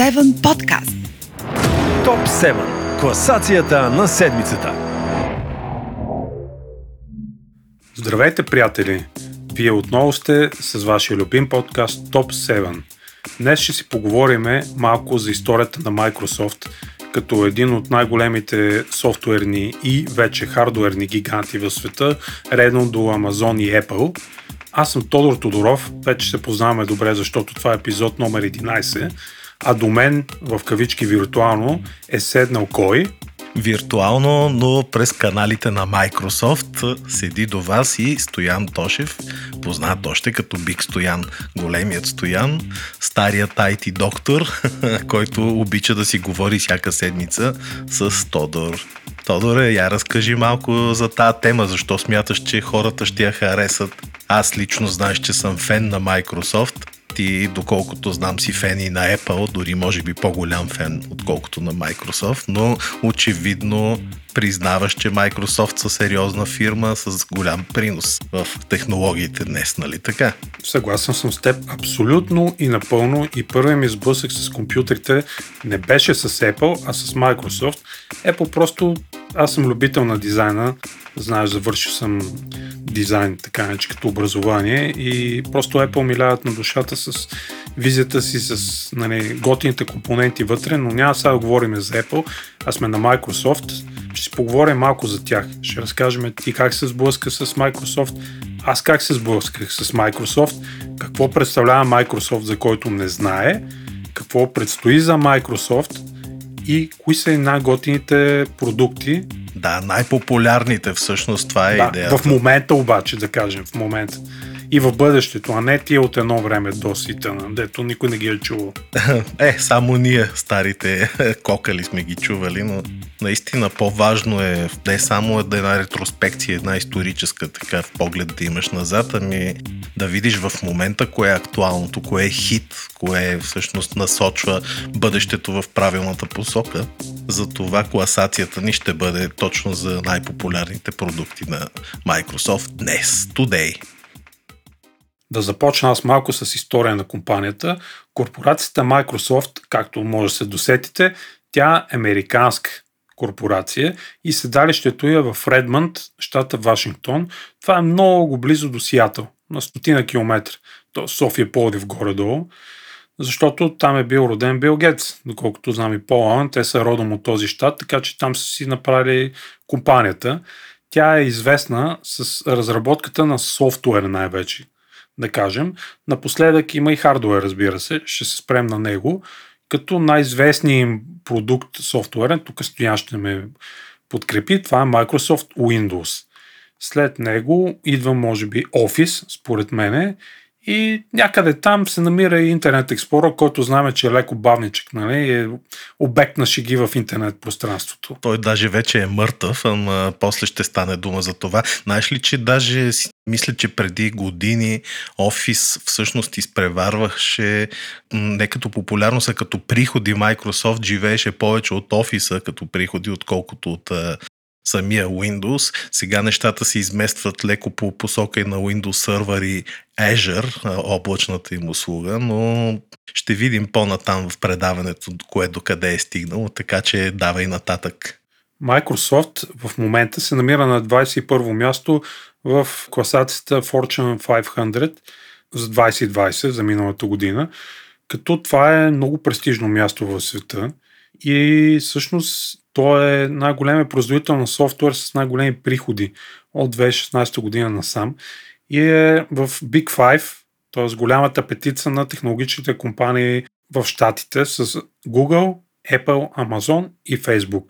7 подкаст. Топ 7. Класацията на седмицата. Здравейте, приятели! Вие отново сте с вашия любим подкаст Топ 7. Днес ще си поговорим малко за историята на Microsoft, като един от най-големите софтуерни и вече хардуерни гиганти в света, редно до Amazon и Apple. Аз съм Тодор Тодоров, вече се познаваме добре, защото това е епизод номер 11, а до мен, в кавички виртуално, е седнал кой? Виртуално, но през каналите на Microsoft седи до вас и Стоян Тошев, познат още като Биг Стоян, големият Стоян, старият IT доктор, който обича да си говори всяка седмица с Тодор. Тодоре, я разкажи малко за тази тема, защо смяташ, че хората ще я харесат. Аз лично знаеш, че съм фен на Microsoft ти, доколкото знам си фен и на Apple, дори може би по-голям фен, отколкото на Microsoft, но очевидно признаваш, че Microsoft са сериозна фирма с голям принос в технологиите днес, нали така? Съгласен съм с теб абсолютно и напълно и първият ми сблъсък с компютрите не беше с Apple, а с Microsoft. Apple просто аз съм любител на дизайна, знаеш, завършил съм дизайн, така не, като образование и просто Apple ми лягат на душата с визията си, с нали, готините компоненти вътре, но няма сега да говорим за Apple, а сме на Microsoft. Ще си поговорим малко за тях. Ще разкажем ти как се сблъска с Microsoft, аз как се сблъсках с Microsoft, какво представлява Microsoft, за който не знае, какво предстои за Microsoft и кои са най-готините продукти, да, най-популярните всъщност, това е да, идеята. В момента обаче, да кажем, в момента. И в бъдещето, а не тия от едно време до ситана, дето никой не ги е чувал. Е, само ние, старите кокали сме ги чували, но наистина по-важно е не само да една ретроспекция, една историческа така в поглед да имаш назад, ами да видиш в момента кое е актуалното, кое е хит, кое всъщност насочва бъдещето в правилната посока. Затова класацията ни ще бъде точно за най-популярните продукти на Microsoft днес, today. Да започна аз малко с история на компанията. Корпорацията Microsoft, както може да се досетите, тя е американска корпорация и седалището е в Редмънд, щата Вашингтон. Това е много близо до Сиатъл, на стотина километра. То София Плодив горе-долу защото там е бил роден Бил Гетс, доколкото знам и Пол те са родом от този щат, така че там са си направили компанията. Тя е известна с разработката на софтуер най-вече, да кажем. Напоследък има и хардуер, разбира се, ще се спрем на него, като най-известният им продукт софтуерен, тук Стоян ще ме подкрепи, това е Microsoft Windows. След него идва, може би, Office, според мене, и някъде там се намира и интернет Explorer, който знаем, че е леко бавничък, нали? е обект на шеги в интернет пространството. Той даже вече е мъртъв, ама после ще стане дума за това. Знаеш ли, че даже мисля, че преди години офис всъщност изпреварваше не като популярност, а като приходи. Microsoft живееше повече от офиса като приходи, отколкото от самия Windows. Сега нещата се изместват леко по посока и на Windows Server и Azure, облачната им услуга, но ще видим по-натам в предаването, кое до къде е стигнало, така че давай нататък. Microsoft в момента се намира на 21 място в класацията Fortune 500 за 2020, за миналата година, като това е много престижно място в света и всъщност той е най-големият производител на софтуер с най-големи приходи от 2016 година насам и е в Big Five, т.е. голямата петица на технологичните компании в Штатите с Google, Apple, Amazon и Facebook,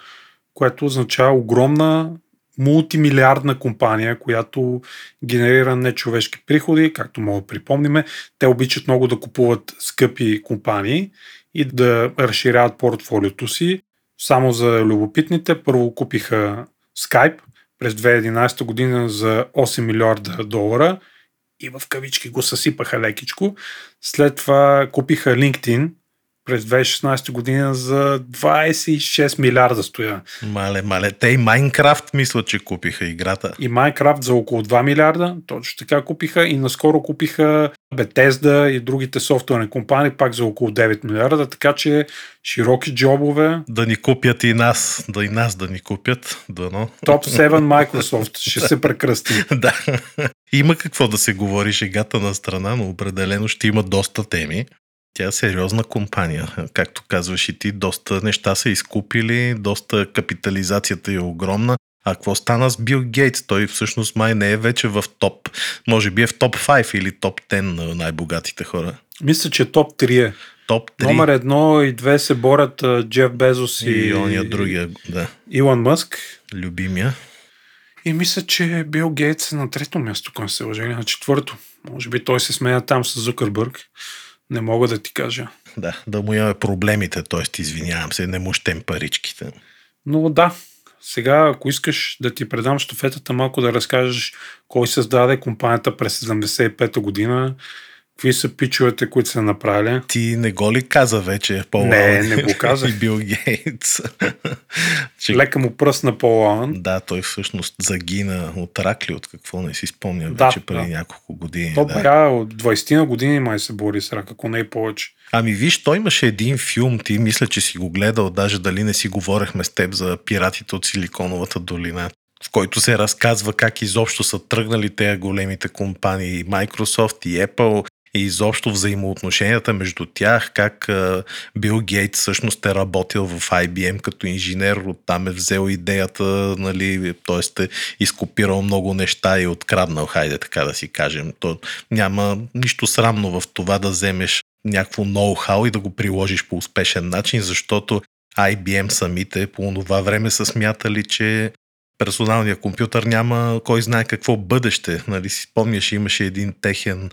което означава огромна мултимилиардна компания, която генерира нечовешки приходи, както мога да припомниме. Те обичат много да купуват скъпи компании и да разширяват портфолиото си. Само за любопитните, първо купиха Skype през 2011 година за 8 милиарда долара и в кавички го съсипаха лекичко. След това купиха LinkedIn през 2016 година за 26 милиарда стоя. Мале, мале. Те и Майнкрафт мислят, че купиха играта. И Майнкрафт за около 2 милиарда, точно така купиха и наскоро купиха Bethesda и другите софтуерни компании пак за около 9 милиарда, така че широки джобове. Да ни купят и нас, да и нас да ни купят, дано. Топ 7 Microsoft, ще се прекръсти. да. Има какво да се говори шегата на страна, но определено ще има доста теми. Тя е сериозна компания. Както казваш и ти, доста неща са изкупили, доста капитализацията е огромна. А какво стана с Бил Гейтс? Той всъщност май не е вече в топ. Може би е в топ 5 или топ 10 на най-богатите хора. Мисля, че топ 3 е. Топ 3. Номер едно и две се борят Джеф Безос и, И ония другия, да. Илон Мъск. Любимия. И мисля, че Бил Гейтс е на трето място, не се лъжа, на четвърто. Може би той се сменя там с Зукърбърг. Не мога да ти кажа. Да, да му имаме проблемите, т.е. извинявам се, не му щем паричките. Но да, сега, ако искаш да ти предам штафетата, малко да разкажеш кой създаде компанията през 75-та година, какви са пичовете, които са направили. Ти не го ли каза вече Пол Не, не го казах. и Бил Гейтс? че, Лека му пръст на Пол Алън. да, той всъщност загина от рак ли, от какво не си спомня Да, вече преди да. няколко години. То да. от 20 на години май се бори с рак, ако не и повече. Ами виж, той имаше един филм, ти мисля, че си го гледал, даже дали не си говорехме с теб за пиратите от Силиконовата долина, в който се разказва как изобщо са тръгнали тези големите компании, Microsoft и Apple, и изобщо взаимоотношенията между тях, как Бил Гейтс всъщност е работил в IBM като инженер, оттам е взел идеята, нали, т.е. е изкопирал много неща и откраднал, хайде така да си кажем. То няма нищо срамно в това да вземеш някакво ноу-хау и да го приложиш по успешен начин, защото IBM самите по това време са смятали, че персоналният компютър няма кой знае какво бъдеще. Нали си спомняш, имаше един техен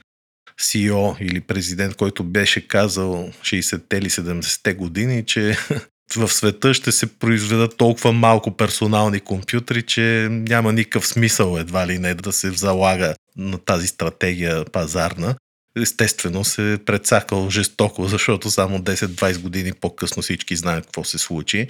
CEO или президент, който беше казал 60-те или 70-те години, че в света ще се произведат толкова малко персонални компютри, че няма никакъв смисъл едва ли не да се залага на тази стратегия пазарна. Естествено се прецакал жестоко, защото само 10-20 години по-късно всички знаят какво се случи.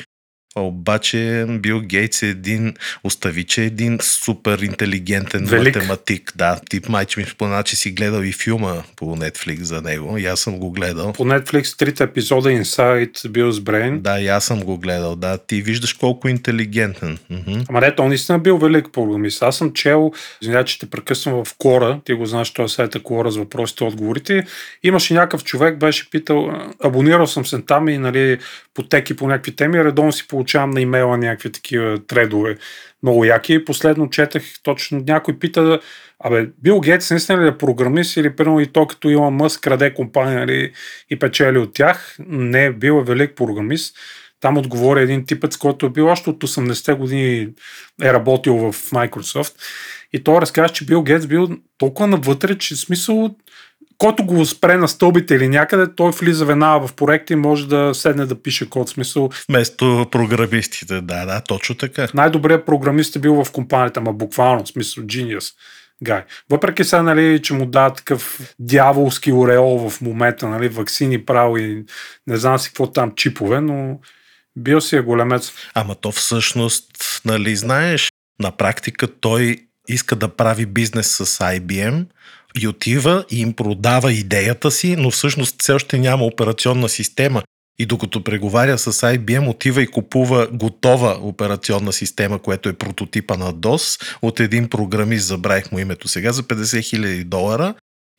Обаче Бил Гейтс е един, остави, че е един супер интелигентен Велик. математик. Да, ти майче ми спомена, че си гледал и филма по Netflix за него. И аз съм го гледал. По Netflix трите епизода Inside Bill's Brain. Да, и аз съм го гледал. Да, ти виждаш колко интелигентен. Мгм. Ама не, той наистина е бил велик програмист. Аз съм чел, извинявай, че те прекъсвам в Кора, ти го знаеш, сайт е Кора с въпросите и отговорите. Имаше някакъв човек, беше питал, абонирал съм се там и нали, по теки по някакви теми, редовно си получавам на имейла някакви такива тредове много яки. Последно четах точно някой пита, абе, Бил Гейтс наистина ли е програмист или примерно и то като Илон Мъск краде компания нали, и печели от тях? Не, бил е велик програмист. Там отговори един типец, който е бил още от 80-те години е работил в Microsoft. И той разказва, че Бил Гейтс бил толкова навътре, че смисъл, който го спре на стълбите или някъде, той влиза веднага в проекта и може да седне да пише код. Смисъл, Вместо програмистите, да, да, точно така. най-добрият програмист е бил в компанията, ма буквално, в смисъл, genius гай. Въпреки сега, нали, че му дава такъв дяволски ореол в момента, нали, ваксини право и не знам си какво там чипове, но бил си е големец. Ама то всъщност, нали знаеш, на практика той иска да прави бизнес с IBM и отива и им продава идеята си, но всъщност все още няма операционна система. И докато преговаря с IBM, отива и купува готова операционна система, което е прототипа на DOS от един програмист, забравих му името сега, за 50 000 долара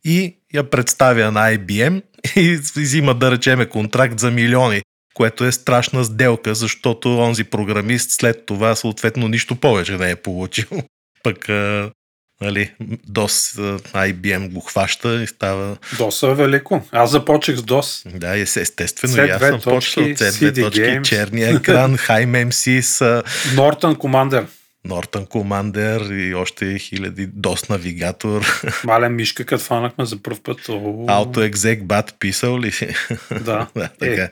и я представя на IBM и взима, да речеме, контракт за милиони което е страшна сделка, защото онзи програмист след това съответно нищо повече не е получил. Пък, нали, DOS IBM го хваща и става... Доса е велико. Аз започнах с DOS. Да, ес- естествено, C2 и аз съм почнал точки, C2 CD точки, Games. черния екран, High MCS, Norton Commander. Norton Commander и още хиляди DOS навигатор, Мален мишка, като фанахме за първ път. Auto Exec BAT писал ли си? Да. да, така.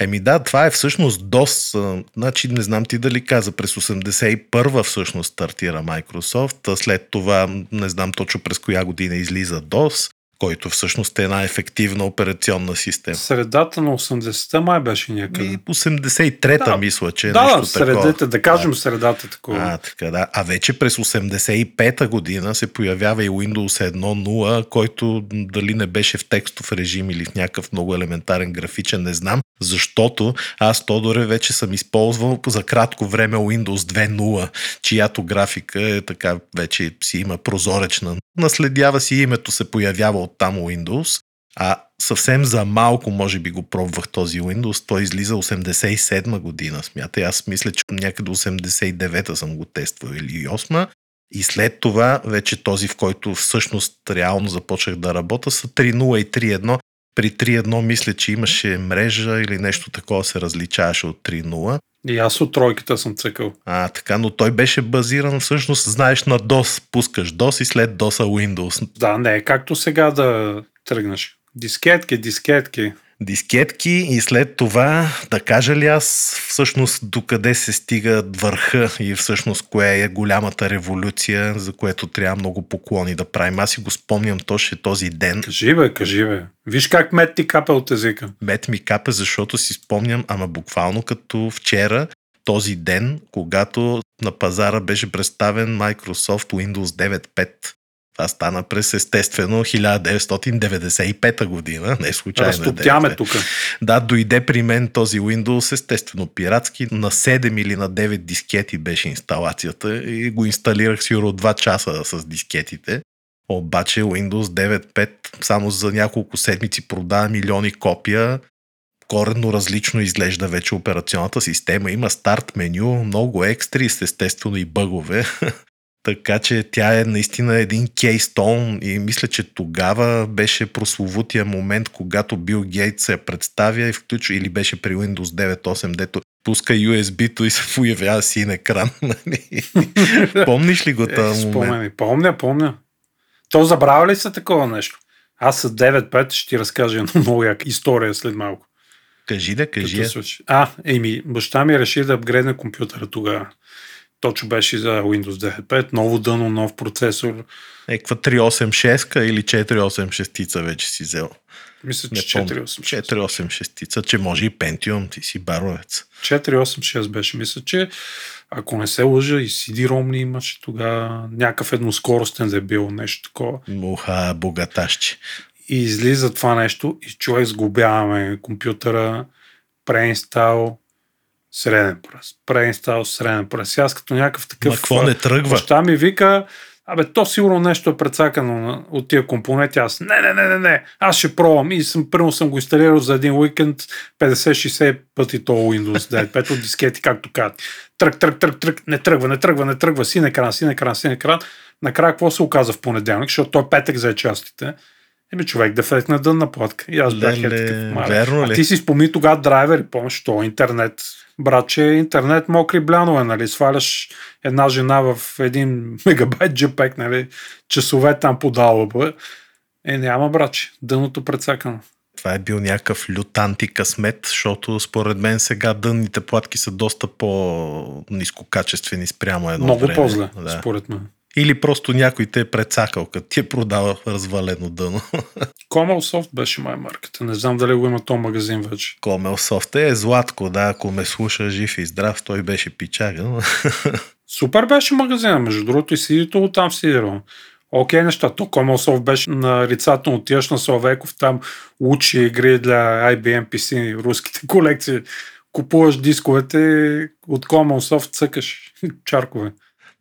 Еми да, това е всъщност DOS. Значи не знам ти дали каза, през 81-а всъщност стартира Microsoft, след това не знам точно през коя година излиза DOS. Който всъщност е една ефективна операционна система. Средата на 80-та май беше някъде. И 83-та Да. мисля, че е да, нещо да, средата, такова. да кажем средата такова. А, така да. А вече през 85-та година се появява и Windows 1.0, който дали не беше в текстов режим или в някакъв много елементарен графичен, не знам, защото аз, Тодоре, вече съм използвал за кратко време Windows 2.0, чиято графика е така, вече си има прозоречна. Наследява си името, се появява от там Windows. А съвсем за малко, може би го пробвах този Windows. Той излиза 87 година, смятай. Аз мисля, че някъде 89-та съм го тествал или 8 и след това вече този, в който всъщност реално започнах да работя, са 3.0 и 3.1. При 3.1 мисля, че имаше мрежа или нещо такова се различаваше от 3.0. И аз от тройката съм цъкал. А, така, но той беше базиран всъщност, знаеш, на DOS. Пускаш DOS и след DOS Windows. Да, не е както сега да тръгнеш. Дискетки, дискетки. Дискетки и след това да кажа ли аз всъщност докъде се стига върха и всъщност кое е голямата революция, за което трябва много поклони да правим. Аз си го спомням точно този ден. Кажи бе, кажи бе. Виж как мет ти капе от езика. Мет ми капе, защото си спомням, ама буквално като вчера, този ден, когато на пазара беше представен Microsoft Windows 9.5. Това стана през естествено 1995 година, не случайно. е Разтоптяме 9.5. тук. Да, дойде при мен този Windows, естествено пиратски. На 7 или на 9 дискети беше инсталацията и го инсталирах сигурно 2 часа с дискетите. Обаче Windows 9.5 само за няколко седмици продава милиони копия. Коренно различно изглежда вече операционната система. Има старт меню, много екстри, естествено и бъгове. Така че тя е наистина един кейстон и мисля, че тогава беше прословутия момент, когато Бил Гейт се представя и включва, или беше при Windows 9.8, дето пуска USB-то и се появява син екран. нали? Помниш ли го Е, този момент? Помня, помня. То забравя ли се такова нещо? Аз с 9-5 ще ти разкажа една много яка история след малко. Кажи да, кажи. А, еми, баща ми реши да апгрейдне компютъра тогава. Точно беше за Windows 9.5, ново дъно, нов процесор. Еква 386 или 486 вече си взел. Мисля, че помня. 486. 486, че може и Pentium, ти си баровец. 486 беше. Мисля, че ако не се лъжа и CD-ROM имаше тогава някакъв едноскоростен да е бил нещо такова. Муха, богатащи. И излиза това нещо и човек сгубяваме компютъра, преинстал, среден пръст, преинстал, среден пръст. И Аз като някакъв такъв... Ма какво не тръгва? Баща ми вика, абе, то сигурно нещо е прецакано на- от тия компоненти. Аз, не, не, не, не, не, аз ще пробвам. И съм, първо съм го инсталирал за един уикенд 50-60 пъти то Windows 9.5 от дискети, както казват. Тръг, тръг, тръг, тръг, не тръгва, не тръгва, не тръгва, син екран, син екран, син екран. Накрая какво се оказа в понеделник, защото той петък за частите. Еми човек да флекне дънна платка. И аз бях е такъв малък. А ти си спомни тогава драйвери, помниш, то интернет. Братче, интернет мокри блянове, нали? Сваляш една жена в един мегабайт JPEG, нали? Часове там по далба. Е, няма, браче. Дъното прецакано. Това е бил някакъв лют антикъсмет, защото според мен сега дънните платки са доста по-низкокачествени спрямо едно Много време. по-зле, Да. според мен. Или просто някой те е прецакал, като ти е продава развалено дъно. Common беше май марката. Не знам дали го има този магазин вече. Комелсофт е Златко, да, ако ме слуша жив и здрав, той беше пичага. Супер беше магазина, между другото и сидито там сидирал. Окей неща, то Commonsoft беше нарицателно отиваш на Славейков, там учи игри для IBM PC, руските колекции. Купуваш дисковете от Commonsoft, цъкаш чаркове.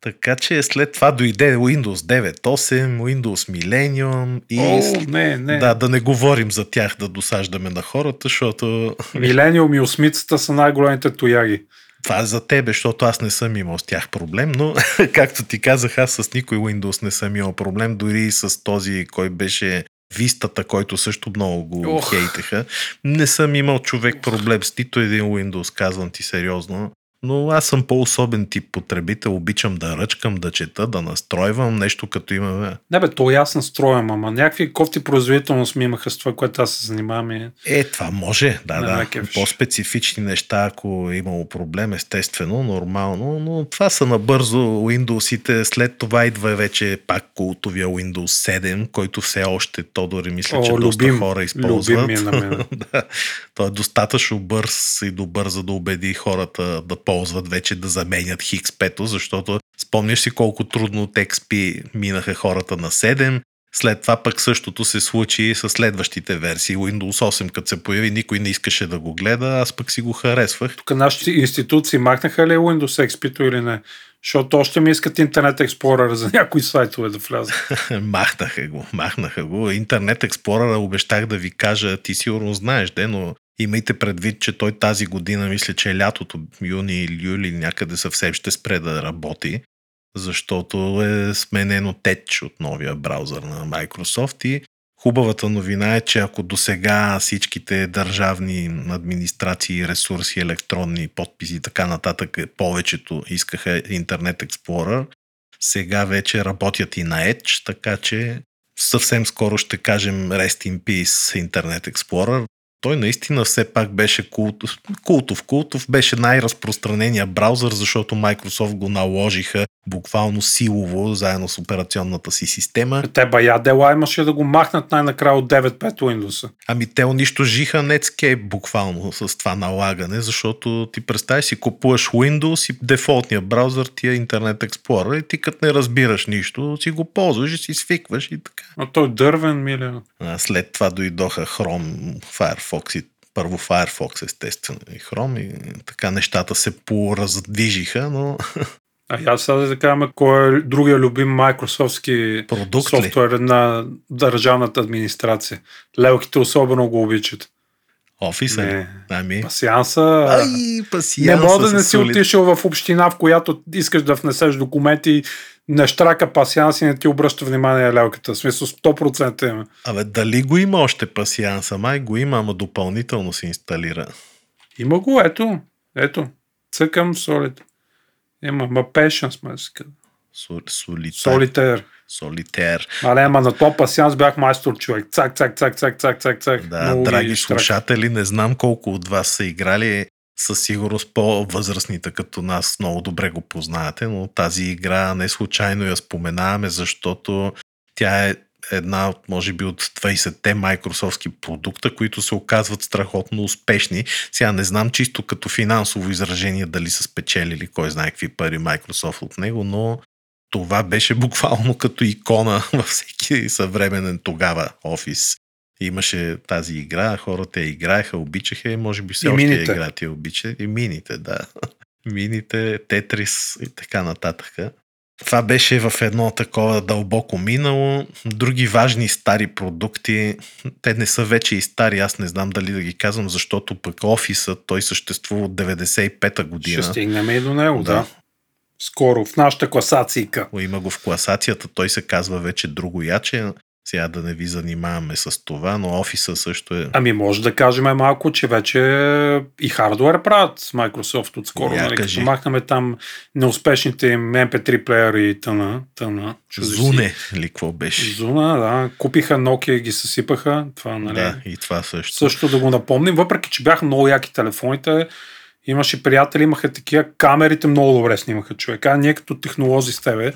Така че след това дойде Windows 9.8, Windows Millennium и... О, не, не. Да, да не говорим за тях да досаждаме на хората, защото Милениум и осмицата са най-големите тояги. това е за тебе, защото аз не съм имал с тях проблем, но както ти казах, аз с никой Windows не съм имал проблем, дори и с този, кой беше Вистата, който също много го Ох. хейтеха. Не съм имал човек проблем с нито един Windows, казвам ти сериозно. Но аз съм по-особен тип потребител. Обичам да ръчкам, да чета, да настройвам нещо, като имаме. Не бе, то аз настроям, ама някакви кофти производителност ми имаха с това, което аз се занимавам. И... Е, това може, да, Не да. ме кефиш. По-специфични неща, ако е имало проблем, естествено, нормално, но това са набързо Windows-ите. След това идва вече пак култовия Windows 7, който все още Тодор и мисля, О, че доста любим. хора използват. Любим е на мен. да, той е достатъчно бърз и добър, за да убеди хората да ползват вече да заменят X5, защото спомняш си колко трудно от XP минаха хората на 7. След това пък същото се случи с следващите версии. Windows 8, като се появи, никой не искаше да го гледа, аз пък си го харесвах. Тук нашите институции махнаха ли Windows XP или не? Защото още ми искат Internet Explorer за някои сайтове да влязат. махнаха го, махнаха го. Интернет Explorer обещах да ви кажа, ти сигурно знаеш, де, но имайте предвид, че той тази година, мисля, че е лятото, юни или юли, някъде съвсем ще спре да работи, защото е сменено теч от новия браузър на Microsoft и Хубавата новина е, че ако до сега всичките държавни администрации, ресурси, електронни подписи и така нататък, повечето искаха Internet Explorer, сега вече работят и на Edge, така че съвсем скоро ще кажем Rest in Peace Internet Explorer. Той наистина все пак беше култов. Култов, култов беше най-разпространения браузър, защото Microsoft го наложиха буквално силово, заедно с операционната си система. Те бая дела имаше да го махнат най-накрая от 9.5 Windows. Ами те унищожиха Netscape буквално с това налагане, защото ти представи си, купуваш Windows и дефолтния браузър ти е Internet Explorer и ти като не разбираш нищо, си го ползваш и си свикваш и така. А той дървен, миля. А след това дойдоха Chrome, Firefox и първо Firefox естествено и Chrome и така нещата се пораздвижиха, но А аз сега да кажем, кой е другия любим майкрософтски продукт софтуер на държавната администрация. Лелките особено го обичат. Офиса ли? Не. Ами. Пасианса... Ай, не пасианса мога да не си отишъл в община, в която искаш да внесеш документи, не штрака пасианс и не ти обръща внимание на лелката. В смисъл 100% има. Абе, дали го има още пасианса? Май го има, ама допълнително се инсталира. Има го, ето. Ето. Цъкам солид. Има, ма patience, ме се. Солитер. Солитер. Але, ама на то пасианс бях майстор човек. Цак, цак, цак, цак, цак, цак, цак. Да, Много драги ги штрак. слушатели, не знам колко от вас са играли. Със сигурност по-възрастните като нас много добре го познавате, но тази игра не случайно я споменаваме, защото тя е една от, може би, от 20-те майкрософтски продукта, които се оказват страхотно успешни. Сега не знам чисто като финансово изражение дали са спечелили кой знае какви пари Microsoft от него, но това беше буквално като икона във всеки съвременен тогава офис. Имаше тази игра, хората я играеха, обичаха и може би все И още я мините. играят и обичат. И мините, да. Мините, Тетрис и така нататък. Това беше в едно такова дълбоко минало. Други важни стари продукти, те не са вече и стари, аз не знам дали да ги казвам, защото пък офисът, той съществува от 95-та година. Ще стигнем и до него, да. Да. Скоро, в нашата класацийка. Има го в класацията, той се казва вече друго яче. Сега да не ви занимаваме с това, но офиса също е... Ами може да кажем малко, че вече и хардуер правят с Microsoft отскоро. Я нали, кажи. като махнаме там неуспешните им MP3 плеери и тъна. тъна си. Зуне, ли какво беше? Зуна, да. Купиха Nokia и ги съсипаха. Това, нали? Да, и това също. Също да го напомним, въпреки че бяха много яки телефоните, имаше приятели, имаха такива, камерите много добре снимаха човека. А ние като технолози с тебе,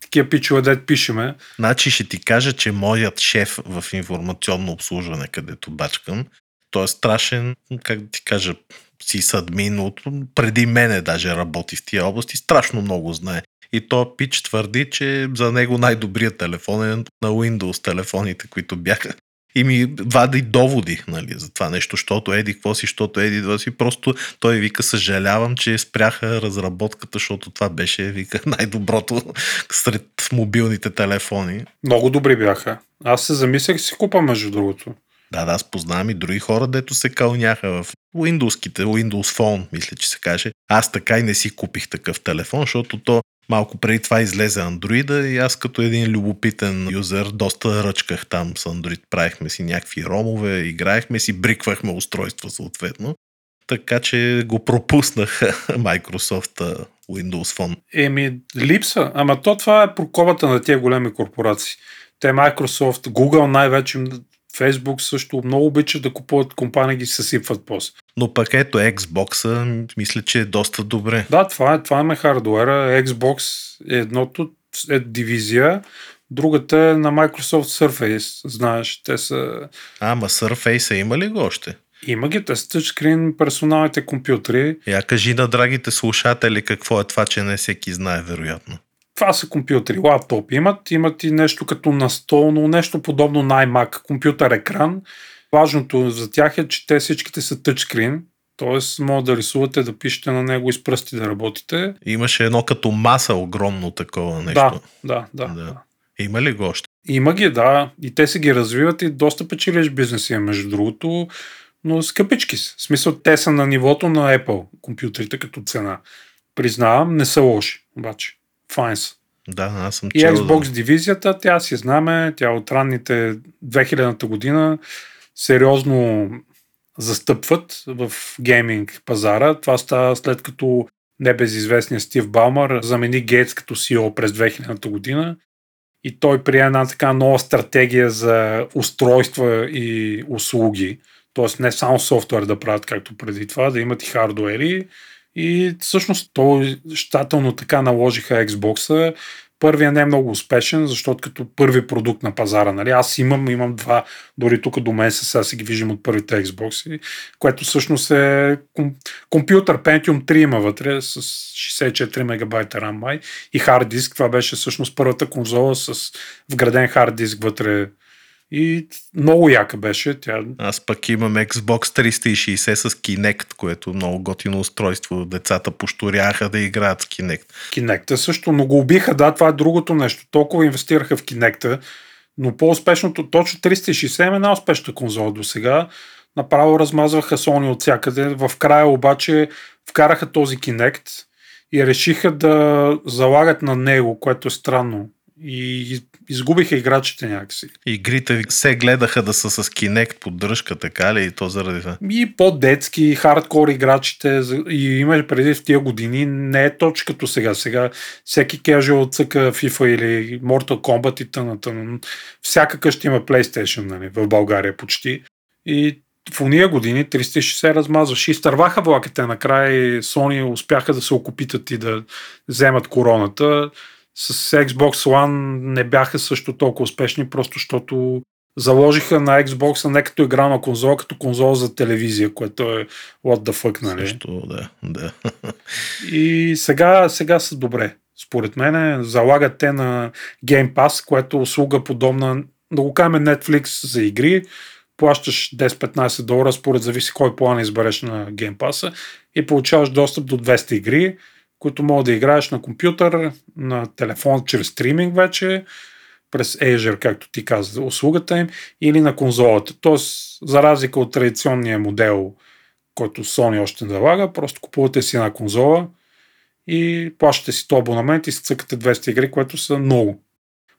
такива пичове, дет пишеме, Значи ще ти кажа, че моят шеф в информационно обслужване, където бачкам, той е страшен, как да ти кажа, си админ от преди мене даже работи в тия области, страшно много знае. И то пич твърди, че за него най-добрият телефон е на Windows телефоните, които бяха. И ми вади доводи нали, за това нещо, защото еди какво си, защото еди това си. Просто той вика, съжалявам, че спряха разработката, защото това беше, вика, най-доброто сред мобилните телефони. много добри бяха. Аз се замислях си купа, между другото. Да, да, аз познавам и други хора, дето се кълняха в Windows-ките, Windows Phone, мисля, че се каже. Аз така и не си купих такъв телефон, защото то малко преди това излезе Android и аз като един любопитен юзер доста ръчках там с Android. Правихме си някакви ромове, играехме си, бриквахме устройства съответно. така че го пропуснаха Microsoft Windows Phone. Еми, липса. Ама то това е проковата на тия големи корпорации. Те Microsoft, Google най-вече, Facebook също много обичат да купуват компании ги съсипват после. Но пък ето Xbox, мисля, че е доста добре. Да, това е, това е хардуера. Xbox е едното е дивизия, другата е на Microsoft Surface. Знаеш, те са... Ама Surface има ли го още? Има ги, те са тъчскрин персоналните компютри. Я кажи на драгите слушатели какво е това, че не всеки знае, вероятно. Това са компютри, лаптоп имат, имат и нещо като настолно, нещо подобно на iMac, компютър екран. Важното за тях е, че те всичките са тъчскрин, т.е. може да рисувате, да пишете на него и с пръсти да работите. Имаше едно като маса огромно такова нещо. Да, да, да. Да. Има ли го още? Има ги, да. И те се ги развиват и доста печелиш бизнес има, между другото. Но скъпички са. В смисъл, те са на нивото на Apple компютрите като цена. Признавам, не са лоши, обаче. Са. Да, аз съм И чел. Xbox дивизията, тя си знаме, тя от ранните 2000-та година сериозно застъпват в гейминг пазара. Това става след като небезизвестният Стив Балмър замени Гейтс като CEO през 2000-та година и той прие една така нова стратегия за устройства и услуги. Тоест не само софтуер да правят както преди това, да имат и хардуери. И всъщност то щателно така наложиха Xbox. Първият не е много успешен, защото като първи продукт на пазара, нали? аз имам, имам два, дори тук до мен сега си ги виждам от първите Xbox, което всъщност е ком, компютър Pentium 3 има вътре с 64 мегабайта RAM май и хард диск. Това беше всъщност първата конзола с вграден хард диск вътре и много яка беше. Тя... Аз пък имам Xbox 360 с Kinect, което е много готино устройство. Децата пошторяха да играят с Kinect. Kinect също, но го убиха, да, това е другото нещо. Толкова инвестираха в Kinect, но по-успешното, точно 360 е една успешна конзола до сега. Направо размазваха Sony от всякъде. В края обаче вкараха този Kinect и решиха да залагат на него, което е странно. И изгубиха играчите някакси. Игрите се гледаха да са с Kinect поддръжка, така ли? И то заради това. И по-детски, хардкор играчите. И има преди в тия години не е точно като сега. Сега всеки casual цъка FIFA или Mortal Kombat и тъна. Всяка къща има PlayStation нали, в България почти. И в уния години 360 размазваше и стърваха влаките. Накрая Sony успяха да се окупитат и да вземат короната с Xbox One не бяха също толкова успешни, просто защото заложиха на Xbox не като игрална конзола, като конзола за телевизия, което е what the fuck, нали? Също, да, да. И сега, сега са добре. Според мен залагат те на Game Pass, което е услуга подобна, да го кажем Netflix за игри, плащаш 10-15 долара, според зависи кой план избереш на Game Pass и получаваш достъп до 200 игри, които мога да играеш на компютър, на телефон чрез стриминг вече, през Azure, както ти каза, услугата им, или на конзолата. Тоест, за разлика от традиционния модел, който Sony още налага, просто купувате си една конзола и плащате си то абонамент и си цъкате 200 игри, което са много.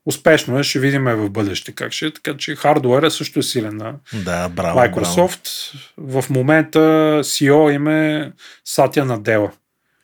Успешно е, ще видим в бъдеще как ще е, така че хардуера също е силен на да, браво, Microsoft. Браво. В момента CEO им е Сатя Надела.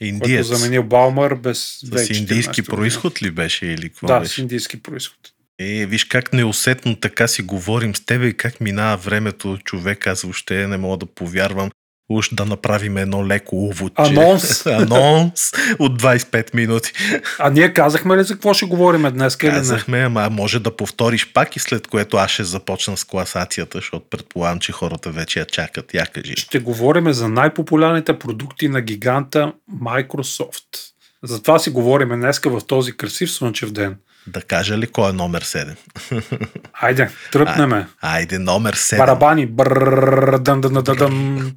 Индиец. Който заменил Балмър без С индийски происход ли беше или какво да, беше? с индийски происход. Е, виж как неусетно така си говорим с тебе и как минава времето, човек, аз въобще не мога да повярвам. Уж да направим едно леко уводче. Анонс. Анонс от 25 минути. А ние казахме ли за какво ще говорим днес? Казахме, ама може да повториш пак и след което аз ще започна с класацията, защото предполагам, че хората вече я чакат. Я кажи. Ще говорим за най-популярните продукти на гиганта Microsoft. Затова си говорим днеска в този красив слънчев ден. Да кажа ли кой е номер 7? Айде, тръпнеме. Айде, номер 7. Барабани. Брррррр, дън, дън, дън, дън.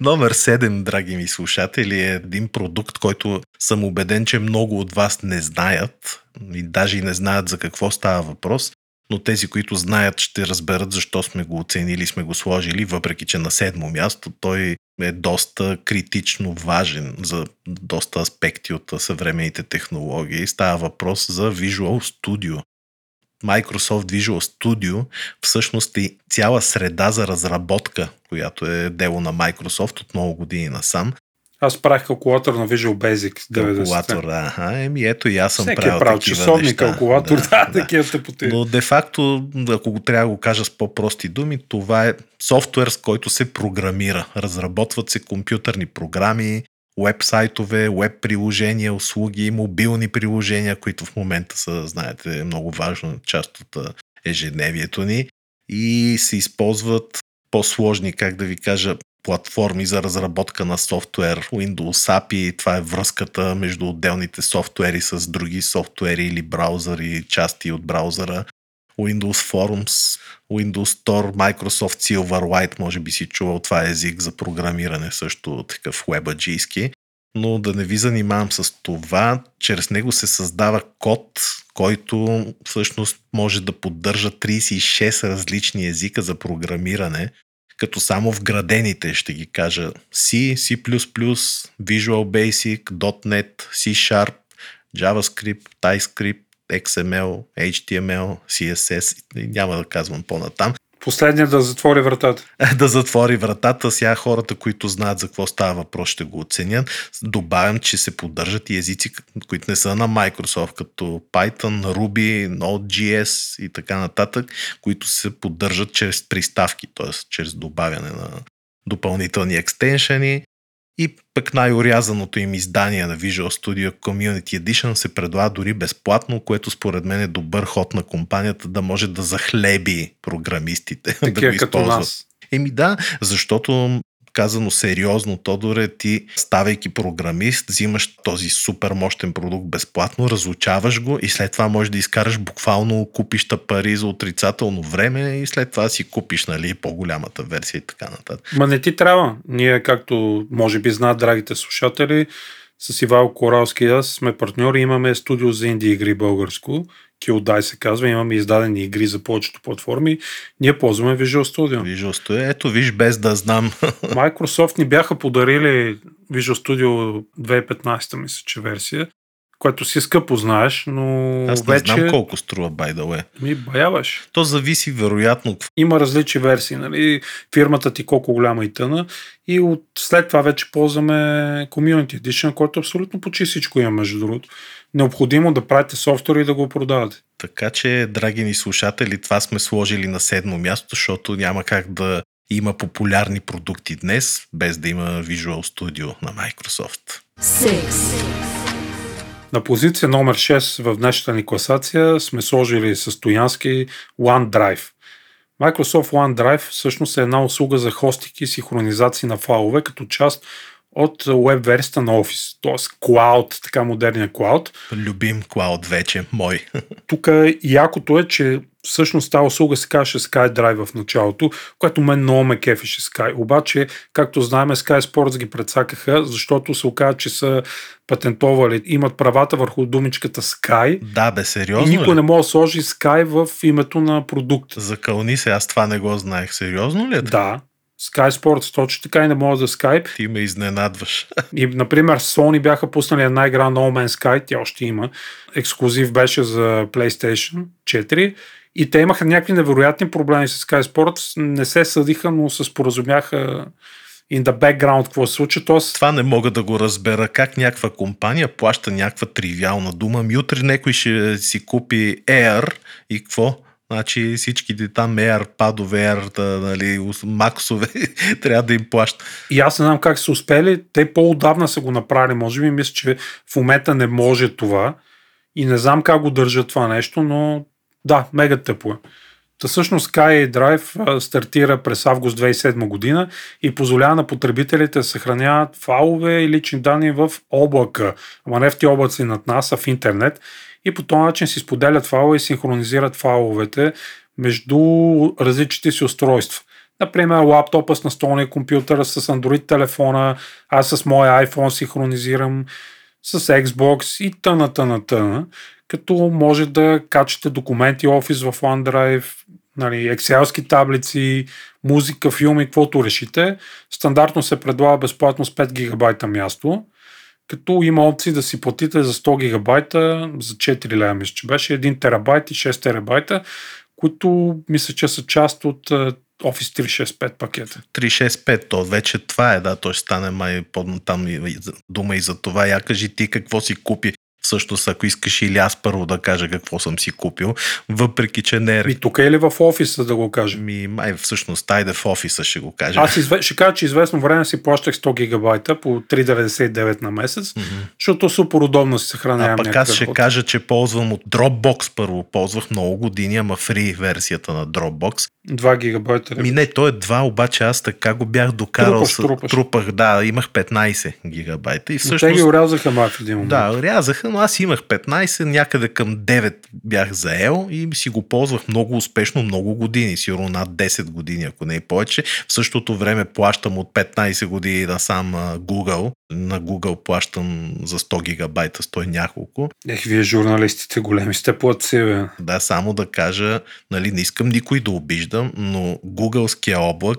Номер 7, драги ми слушатели, е един продукт, който съм убеден, че много от вас не знаят и даже и не знаят за какво става въпрос, но тези, които знаят, ще разберат защо сме го оценили, сме го сложили, въпреки че на седмо място той е доста критично важен за доста аспекти от съвременните технологии. Става въпрос за Visual Studio. Microsoft Visual Studio всъщност е цяла среда за разработка, която е дело на Microsoft от много години насам. Аз правих калкулатор на Visual Basic. Калкулатор, да. Ага, еми ето и аз съм Всеки правил е правил такива часовник, неща. калкулатор, да, да. такива тъпоти. Но де-факто, ако го трябва да го кажа с по-прости думи, това е софтуер, с който се програмира. Разработват се компютърни програми, веб-сайтове, веб-приложения, услуги, мобилни приложения, които в момента са, знаете, много важна част от ежедневието ни и се използват по-сложни, как да ви кажа, платформи за разработка на софтуер, Windows API, това е връзката между отделните софтуери с други софтуери или браузъри, части от браузъра, Windows Forms, Windows Store, Microsoft Silverlight, може би си чувал, това е език за програмиране, също такъв вебаджийски. Но да не ви занимавам с това, чрез него се създава код, който всъщност може да поддържа 36 различни езика за програмиране, като само вградените, ще ги кажа, C, C++, Visual Basic, .NET, C Sharp, JavaScript, TypeScript, XML, HTML, CSS, няма да казвам по-натам. Последният да затвори вратата. да затвори вратата. Сега хората, които знаят за какво става въпрос, ще го оценят. Добавям, че се поддържат и езици, които не са на Microsoft, като Python, Ruby, Node.js и така нататък, които се поддържат чрез приставки, т.е. чрез добавяне на допълнителни екстеншени. И пък най-орязаното им издание на Visual Studio Community Edition се предлага дори безплатно, което според мен е добър ход на компанията да може да захлеби програмистите. да Такива го като използват. нас. Еми да, защото казано сериозно, Тодоре, ти ставайки програмист, взимаш този супер мощен продукт безплатно, разучаваш го и след това можеш да изкараш буквално купища пари за отрицателно време и след това си купиш нали, по-голямата версия и така нататък. Ма не ти трябва. Ние, както може би знаят драгите слушатели, с Ивал Коралски и аз сме партньори, имаме студио за инди игри българско, Killdie се казва, имаме издадени игри за повечето платформи. Ние ползваме Visual Studio. Visual Studio, ето виж без да знам. Microsoft ни бяха подарили Visual Studio 2015, мисля, че версия, което си скъпо знаеш, но Аз не вече знам колко струва, by the way. ми баяваш. То зависи вероятно Има различни версии, нали? фирмата ти колко голяма и тъна и от, след това вече ползваме Community Edition, който абсолютно почти всичко има, между другото. Необходимо да правите софтуер и да го продавате. Така че, драги ни слушатели, това сме сложили на седмо място, защото няма как да има популярни продукти днес, без да има Visual Studio на Microsoft. six, На позиция номер 6 в днешната ни класация сме сложили състоянски OneDrive. Microsoft OneDrive всъщност е една услуга за хостинг и синхронизация на файлове като част от веб версията на Office, т.е. Cloud, така модерния Cloud. Любим клауд вече, мой. Тук якото е, че всъщност тази услуга се казваше SkyDrive в началото, което мен много ме кефеше Sky. Обаче, както знаем, Sky Sports ги предсакаха, защото се оказа, че са патентовали, имат правата върху думичката Sky да, бе, и сериозно никой ли? не може да сложи Sky в името на продукт. Закълни се, аз това не го знаех. Сериозно ли е? Да, Sky Sports точно така и не може да Skype. Ти ме изненадваш. И, например, Sony бяха пуснали една игра No Man's Sky, тя още има. Ексклюзив беше за PlayStation 4. И те имаха някакви невероятни проблеми с Sky Sports. Не се съдиха, но се споразумяха in the background какво се случи. Тоест, Това не мога да го разбера. Как някаква компания плаща някаква тривиална дума. Ми утре някой ще си купи Air и какво? Значи всичките там Air, падове, Air, нали, максове, трябва да им плаща. и аз не знам как са успели. Те по-отдавна са го направили. Може би мисля, че в момента не може това. И не знам как го държат това нещо, но да, мега тъпо е. Та всъщност SkyDrive стартира през август 2007 година и позволява на потребителите да съхраняват файлове и лични данни в облака, ама не в ти облаци над нас, а в интернет. И по този начин си споделят файлове и синхронизират файловете между различните си устройства. Например, лаптопа с настолния компютър, с Android телефона, аз с моя iPhone синхронизирам, с Xbox и тъна, тъна, тъна, като може да качате документи Office в OneDrive, нали, Excelски таблици, музика, филми, каквото решите. Стандартно се предлага безплатно с 5 гигабайта място. Като има опции да си платите за 100 гигабайта за 4 лева, мисля, че беше 1 терабайт и 6 терабайта, които мисля, че са част от е, Office 365 пакета. 365, то вече това е, да, той ще стане май под там и, дума и за това. Я кажи ти какво си купи Всъщност, ако искаш или аз първо да кажа какво съм си купил, въпреки, че не е... Ми тук е ли в офиса да го кажа? Ми, май всъщност, айде в офиса ще го кажа. Аз изве... ще кажа, че известно време си плащах 100 гигабайта по 3,99 на месец, mm-hmm. защото супер удобно си съхранявам. А пък аз ще работа. кажа, че ползвам от Dropbox първо. Ползвах много години, ама фри версията на Dropbox. 2 гигабайта. Ми не, то е 2, обаче аз така го бях докарал. Трупаш, с... трупаш. Трупах, да, имах 15 гигабайта. И всъщност... Но те ги урязаха май в един момент. Да, рязаха, но аз имах 15, някъде към 9 бях заел и си го ползвах много успешно много години, сигурно над 10 години, ако не и повече. В същото време плащам от 15 години на сам Google. На Google плащам за 100 гигабайта, 100 няколко. Ех, вие журналистите големи сте платци, бе. Да, само да кажа, нали, не искам никой да обиждам, но Googleския облак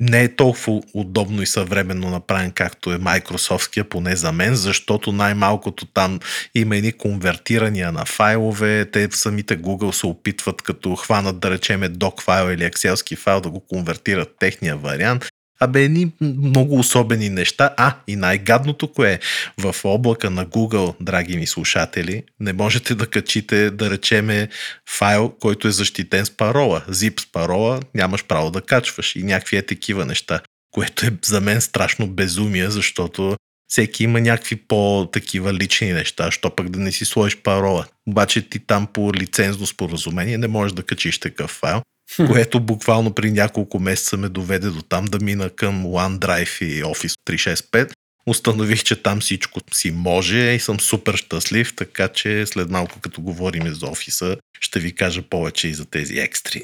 не е толкова удобно и съвременно направен, както е Microsoftския, поне за мен, защото най-малкото там има едни конвертирания на файлове. Те самите Google се опитват, като хванат, да речеме, док файл или екселски файл, да го конвертират техния вариант. Абе, едни много особени неща. А, и най-гадното кое е? В облака на Google, драги ми слушатели, не можете да качите, да речеме, файл, който е защитен с парола. Zip с парола нямаш право да качваш и някакви е такива неща, което е за мен страшно безумие, защото всеки има някакви по-такива лични неща, що пък да не си сложиш парола. Обаче ти там по лицензно споразумение не можеш да качиш такъв файл което буквално при няколко месеца ме доведе до там да мина към OneDrive и Office 365. Установих, че там всичко си може и съм супер щастлив, така че след малко като говорим за офиса, ще ви кажа повече и за тези екстри.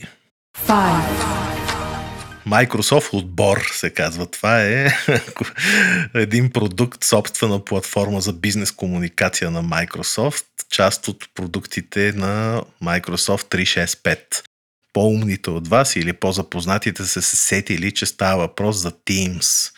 Five. Microsoft отбор се казва. Това е един продукт, собствена платформа за бизнес комуникация на Microsoft, част от продуктите на Microsoft 365 по-умните от вас или по-запознатите са се сетили, че става въпрос за Teams.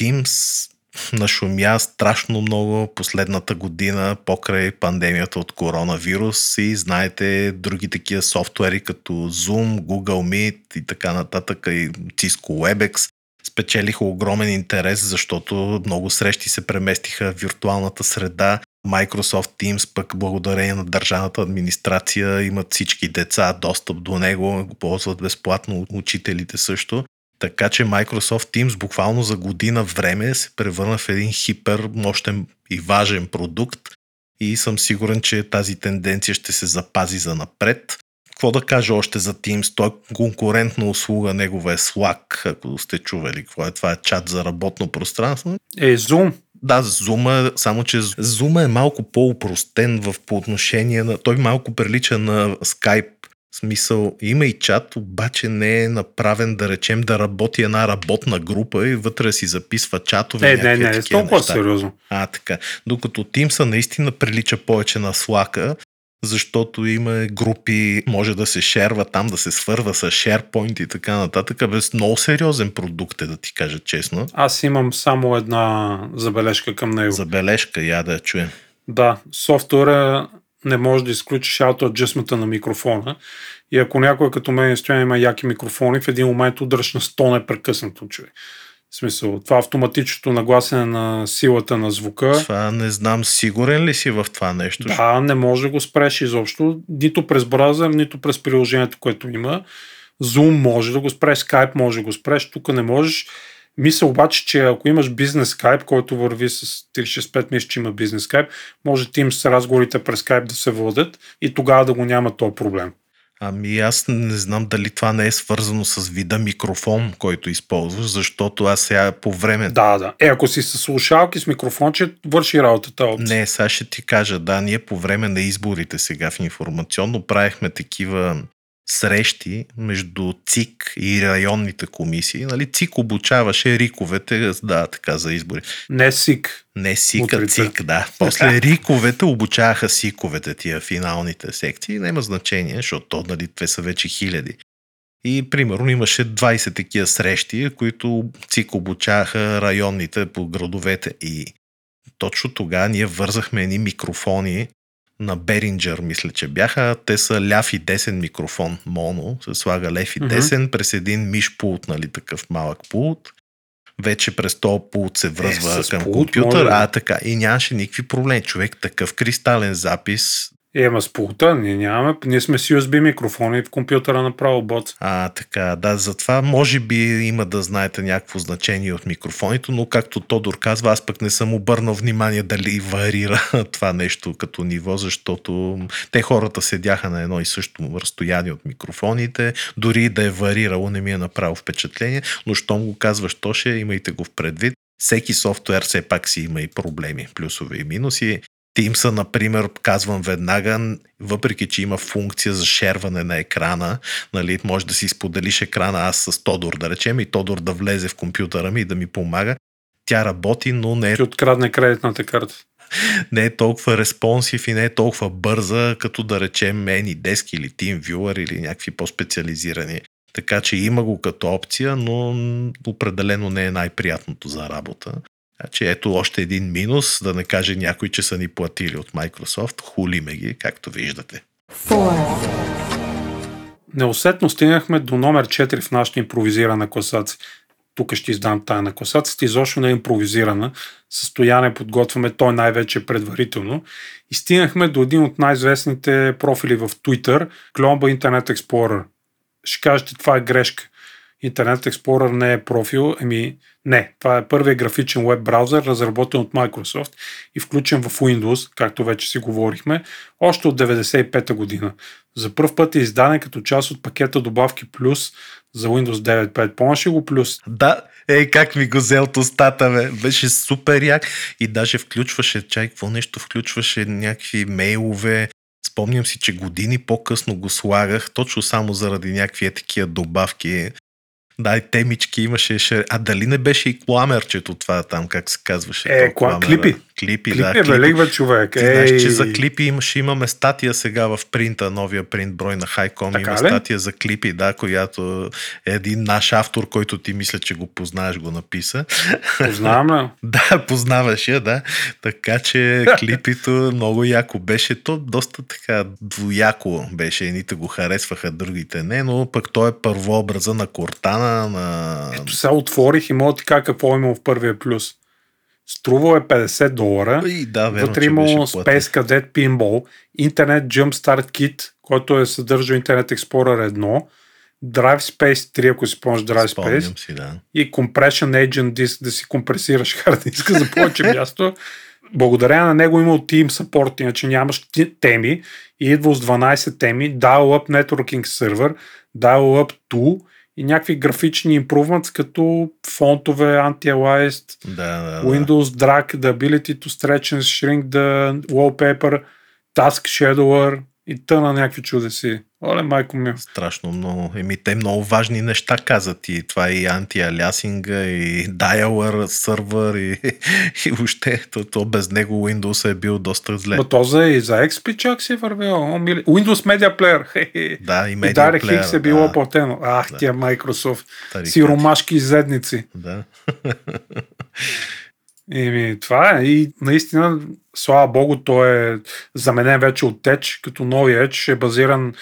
Teams нашумя страшно много последната година покрай пандемията от коронавирус и знаете други такива софтуери като Zoom, Google Meet и така нататък и Cisco WebEx спечелиха огромен интерес, защото много срещи се преместиха в виртуалната среда Microsoft Teams пък благодарение на държавната администрация имат всички деца достъп до него, го ползват безплатно учителите също. Така че Microsoft Teams буквално за година време се превърна в един хипер мощен и важен продукт и съм сигурен, че тази тенденция ще се запази за напред. Какво да кажа още за Teams? Той е конкурентна услуга, негова е Slack, ако сте чували какво е. Това е чат за работно пространство. Е, Zoom. Да, Zoom, само че Zoom е малко по-упростен в, по отношение на... Той малко прилича на Skype. В смисъл, има и чат, обаче не е направен, да речем, да работи една работна група и вътре си записва чатове. Е, не, не, не, толкова сериозно. А, така. Докато Teams наистина прилича повече на Slack защото има групи, може да се шерва там, да се свърва с SharePoint и така нататък. Без много сериозен продукт е, да ти кажа честно. Аз имам само една забележка към него. Забележка, я да я чуем. Да, софтуера не може да изключиш auto на микрофона. И ако някой като мен стоя има яки микрофони, в един момент удръж на 100 непрекъснато човек. В смисъл, това автоматичното нагласене на силата на звука. Това не знам, сигурен ли си в това нещо? Да, не може да го спреш изобщо, нито през браузър, нито през приложението, което има. Zoom може да го спреш, Skype може да го спреш, тук не можеш. Мисля обаче, че ако имаш бизнес Skype, който върви с 365 мисля, че има бизнес Skype, може Teams разговорите през Skype да се водят и тогава да го няма този проблем. Ами аз не знам дали това не е свързано с вида микрофон, който използваш, защото аз сега по време... Да, да. Е, ако си с слушалки с микрофон, че върши работата. Опция. Не, сега ще ти кажа, да, ние по време на изборите сега в информационно правихме такива срещи между ЦИК и районните комисии. Нали, ЦИК обучаваше риковете, да, така за избори. Не СИК. Не СИК, а ЦИК, да. После риковете обучаваха СИКовете, тия финалните секции. Няма значение, защото нали, те са вече хиляди. И примерно имаше 20 такива срещи, които ЦИК обучаваха районните по градовете. И точно тогава ние вързахме едни микрофони на Беринджер, мисля, че бяха. Те са ляв и десен микрофон, моно. Се слага лев и десен през един миш пулт, нали, такъв малък пулт. Вече през този пулт се връзва Е, към пулт компютър. може. А, така. И нямаше никакви проблеми. Човек такъв кристален запис. Е, ма с пулта, ние нямаме. Ние сме с USB микрофони в компютъра направо боц. А, така, да, затова може би има да знаете някакво значение от микрофоните, но както Тодор казва, аз пък не съм обърнал внимание дали варира това нещо като ниво, защото те хората седяха на едно и също разстояние от микрофоните, дори да е варирало, не ми е направо впечатление, но щом го казваш, то ще имайте го в предвид. Всеки софтуер все пак си има и проблеми, плюсове и минуси. Teams, например, казвам веднага, въпреки че има функция за шерване на екрана, нали, може да си споделиш екрана аз с Тодор, да речем, и Тодор да влезе в компютъра ми и да ми помага. Тя работи, но не е, Ще открадне кредитната карта. не е толкова респонсив и не е толкова бърза, като да речем AnyDesk или TeamViewer или някакви по-специализирани. Така че има го като опция, но определено не е най-приятното за работа. Значи ето още един минус, да не каже някой, че са ни платили от Microsoft. Хулиме ги, както виждате. Неусетно стигнахме до номер 4 в нашата импровизирана класация. Тук ще издам тая на класацията. Изобщо не е импровизирана. Състояние подготвяме той най-вече предварително. И стигнахме до един от най-известните профили в Twitter, Global Internet Explorer. Ще кажете, това е грешка. Internet Explorer не е профил, еми не, това е първият графичен веб браузър, разработен от Microsoft и включен в Windows, както вече си говорихме, още от 95-та година. За първ път е издаден като част от пакета добавки Плюс за Windows 9.5. Помниш ли го Плюс? Да, ей, как ми го взел от устата, бе. Беше супер як и даже включваше, чай, какво нещо включваше, някакви мейлове. Спомням си, че години по-късно го слагах, точно само заради някакви е такива добавки. Да, и темички имаше. А дали не беше и кламерчето това там, как се казваше? Е, кла- клипи. Клипи, Клип да. е велик, бе, човек. Ти знаеш, че за клипи има, ще имаме статия сега в принта, новия принт брой на Хайком. Така Има ли? статия за клипи, да, която е един наш автор, който ти мисля, че го познаеш, го написа. Познавам ли? Да, познаваш я, да. Така че клипито много яко беше. То доста така двояко беше. Едните го харесваха, другите не, но пък той е първообраза на Кортана, на... Ето сега отворих и мога ти кажа какво е имало в първия Плюс. Струвал е 50 долара. И да, верно, Вътре имало. Space Cadet Pinball, Internet Jumpstart Kit, който е съдържал Internet Explorer 1, Drive Space 3, ако си спомняш Drive Space, си, да. и Compression Agent Disk, да си компресираш хард диска за повече място. Благодарение на него имал Team Support, иначе нямаш теми и идвал с 12 теми, Dial-Up Networking Server, Dial-Up Tool и някакви графични improvements, като фонтове, anti-aliased, Да, да, да. Windows Drag, the ability to stretch and shrink the wallpaper, Task Shadower и тъна някакви чудеси. Оле, майко ми. Страшно много. Еми, те много важни неща казат и това е и антиалясинга, и dialer сървър, и, и въобще то, то без него Windows е бил доста зле. Ма то за, и за XP чак си е вървел. Windows Media Player. Хе-хе. Да, и И Media Direct Player, X е било да. платено. Ах, Да. тия Microsoft. Тарикати. Сиромашки изедници. Да. Еми, това е. И наистина, слава богу, той е заменен вече от Edge, като новия Edge е базиран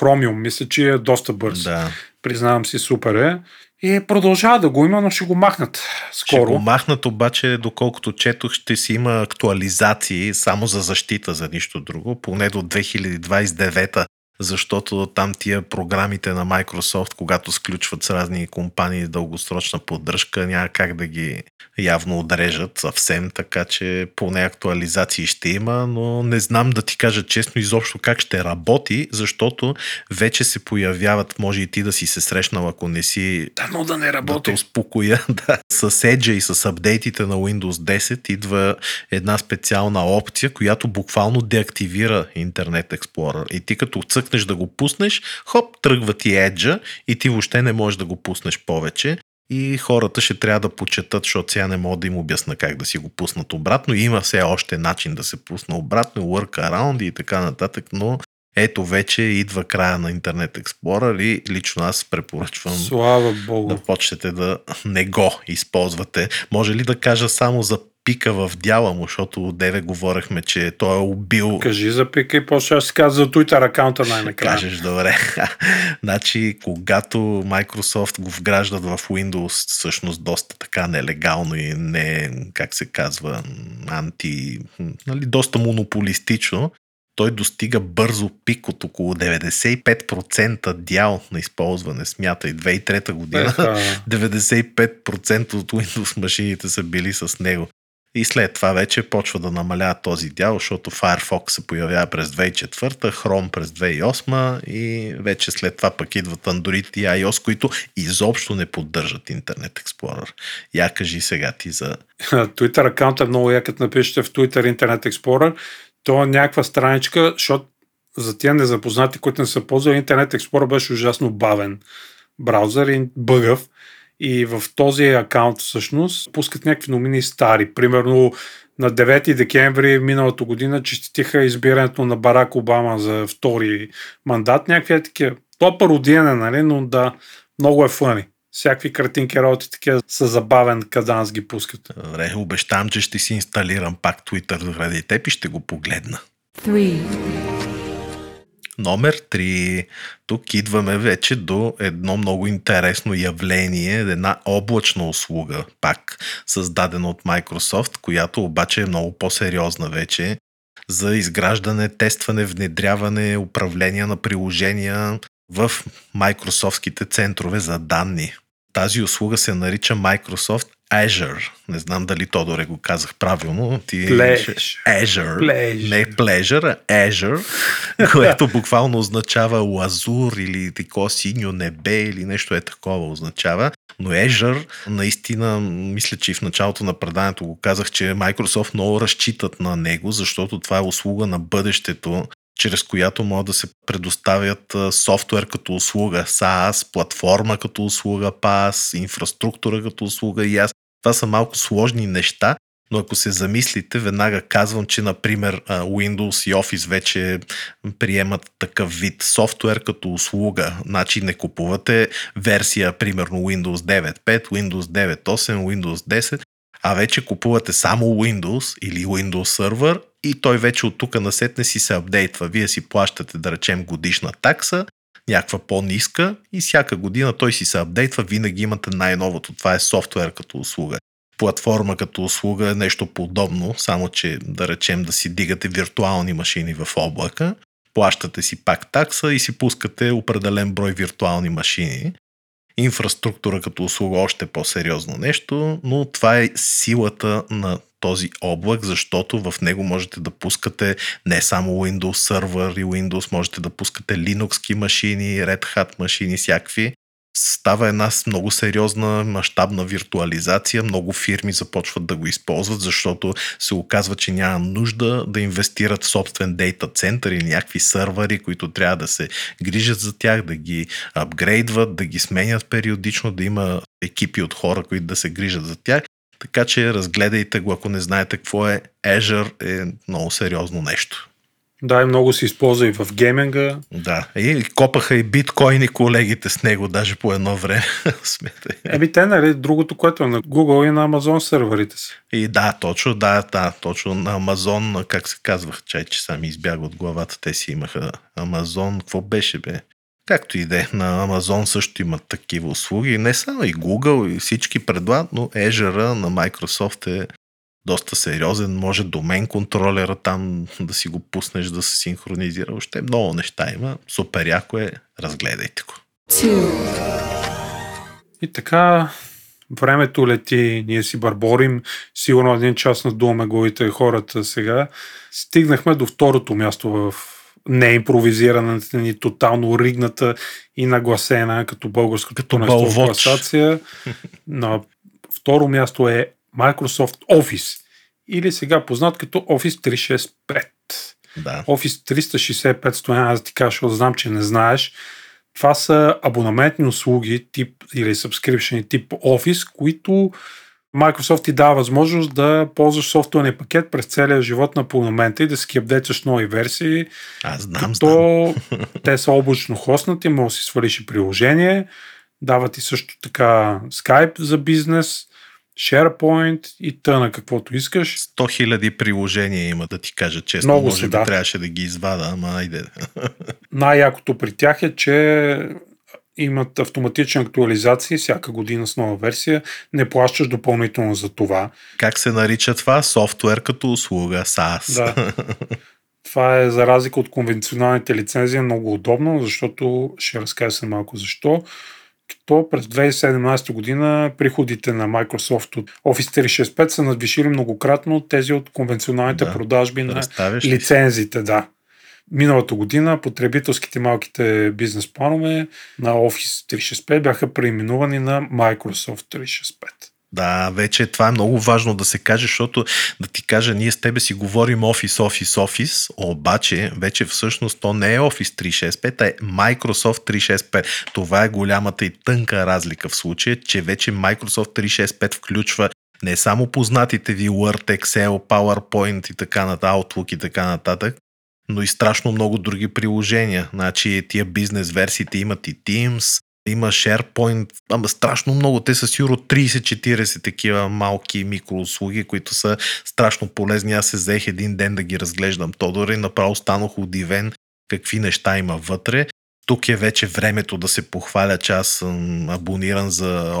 Chromium. Мисля, че е доста бърз. да. Признавам си, супер е. И продължава да го има, но ще го махнат Ще скоро. го махнат, обаче, доколкото четох, ще си има актуализации само за защита, за нищо друго, поне до 2029 защото там тия програмите на Microsoft, когато сключват с разни компании дългосрочна поддръжка, няма как да ги явно отрежат съвсем, така че поне актуализации ще има, но не знам да ти кажа честно изобщо как ще работи, защото вече се появяват, може и ти да си се срещнал, ако не си Да, но да не да работи. успокоя. Да. С Edge и с апдейтите на Windows 10 идва една специална опция, която буквално деактивира Internet Explorer. И ти като цъкнеш да го пуснеш, хоп, тръгва ти Edge и ти въобще не можеш да го пуснеш повече. И хората ще трябва да почетат, защото сега не мога да им обясна как да си го пуснат обратно. И има все още начин да се пусне обратно, workaround и така нататък, но ето вече идва края на Internet Explorer и лично аз препоръчвам Слава Богу. да почнете да не го използвате. Може ли да кажа само за пика в дяла му, защото деве говорехме, че той е убил Кажи за пика и после ще си каза за Twitter акаунта най-накрая. Кажеш, добре. значи, когато Microsoft го вграждат в Windows, всъщност доста така нелегално и не, как се казва, анти, нали, доста монополистично, той достига бързо пик от около 95% дял на използване. Смятай, 2003 година Еха. 95% от Windows машините са били с него. И след това вече почва да намалява този дял, защото Firefox се появява през 2004, Chrome през 2008 и вече след това пък идват Android и iOS, които изобщо не поддържат Internet Explorer. Я кажи сега ти за... Twitter акаунт е много як, като напишете в Twitter Internet Explorer. То е някаква страничка, защото за тия незапознати, които не са ползвали, Internet Explorer беше ужасно бавен браузър и бъгъв. И в този акаунт всъщност пускат някакви номини стари. Примерно на 9 декември миналата година честитиха избирането на Барак Обама за втори мандат. Някакви е такива. То е пародиене, нали? но да, много е фъни. Всякакви картинки, работи такива са забавен каданс ги пускат. Добре, обещавам, че ще си инсталирам пак Twitter заради теб и ще го погледна. three, Номер 3. Тук идваме вече до едно много интересно явление, една облачна услуга, пак създадена от Microsoft, която обаче е много по-сериозна вече за изграждане, тестване, внедряване, управление на приложения в Microsoftските центрове за данни. Тази услуга се нарича Microsoft Azure. Не знам дали Тодоре го казах правилно. Ти Pleasure. Azure. Pleasure. Не Pleasure, а Azure, което буквално означава лазур или такова синьо небе или нещо е такова означава. Но Azure, наистина, мисля, че и в началото на преданието го казах, че Microsoft много разчитат на него, защото това е услуга на бъдещето, чрез която могат да се предоставят софтуер като услуга, SaaS, платформа като услуга, PaaS, инфраструктура като услуга и аз. Това са малко сложни неща, но ако се замислите, веднага казвам, че например Windows и Office вече приемат такъв вид софтуер като услуга. Значи не купувате версия, примерно Windows 9.5, Windows 9.8, Windows 10, а вече купувате само Windows или Windows Server и той вече от тук насетне си се апдейтва. Вие си плащате, да речем, годишна такса, някаква по-ниска и всяка година той си се апдейтва, винаги имате най-новото. Това е софтуер като услуга. Платформа като услуга е нещо подобно, само че да речем да си дигате виртуални машини в облака, плащате си пак такса и си пускате определен брой виртуални машини. Инфраструктура като услуга още по-сериозно нещо, но това е силата на този облак, защото в него можете да пускате не само Windows Server и Windows, можете да пускате Linux машини, Red Hat машини, всякакви. Става една много сериозна мащабна виртуализация. Много фирми започват да го използват, защото се оказва, че няма нужда да инвестират в собствен дейта център или някакви сървъри, които трябва да се грижат за тях, да ги апгрейдват, да ги сменят периодично, да има екипи от хора, които да се грижат за тях. Така че разгледайте го, ако не знаете какво е. Azure е много сериозно нещо. Да, и много се използва и в гейминга. Да, и копаха и биткоини колегите с него, даже по едно време. Смятай. Еми те, нали, другото, което е на Google и на Amazon серверите си. И да, точно, да, да, точно на Амазон, как се казвах, чай, че сам избяга от главата, те си имаха Амазон, какво беше бе? Както и да е, на Амазон също имат такива услуги, не само и Google, и всички предлагат, но Azure на Microsoft е доста сериозен, може домен контролера там да си го пуснеш да се синхронизира. Още много неща има. Супер яко е, разгледайте го. И така, времето лети, ние си барборим, сигурно един час надуваме главите хората сега. Стигнахме до второто място в неимпровизираната ни, тотално ригната и нагласена като българското Като в бълвоч. класация. На второ място е Microsoft Office или сега познат като Office 365. Да. Office 365 стояна, аз ти кажа, защото знам, че не знаеш. Това са абонаментни услуги тип или subscription тип Office, които Microsoft ти дава възможност да ползваш софтуерния пакет през целия живот на абонамента и да си апдейтваш нови версии. Аз знам, знам. То те са облачно хостнати, може да си свалиш и приложение. Дават ти също така Skype за бизнес SharePoint и тъна каквото искаш. 100 000 приложения има, да ти кажа честно. Много Може са, да. трябваше да ги извада, ама айде. Най-якото при тях е, че имат автоматични актуализации всяка година с нова версия. Не плащаш допълнително за това. Как се нарича това? Софтуер като услуга, SaaS. Да. Това е за разлика от конвенционалните лицензии много удобно, защото ще разкажа се малко защо. Като през 2017 година приходите на Microsoft от Office 365 са надвишили многократно тези от конвенционалните Да. продажби на лицензите, да. Миналата година потребителските малките бизнес планове на Office 365 бяха преименувани на Microsoft 365. Да, вече това е много важно да се каже, защото да ти кажа, ние с тебе си говорим Office, Office, Office, обаче вече всъщност то не е Office 365, а е Microsoft 365. Това е голямата и тънка разлика в случая, че вече Microsoft 365 включва не само познатите ви Word, Excel, PowerPoint и така нататък, Outlook и така нататък, но и страшно много други приложения. Значи тия бизнес версиите имат и Teams, има SharePoint, ама страшно много. Те са сигурно 30-40 такива малки микроуслуги, които са страшно полезни. Аз се взех един ден да ги разглеждам Тодор и направо станах удивен какви неща има вътре. Тук е вече времето да се похваля, че аз съм абониран за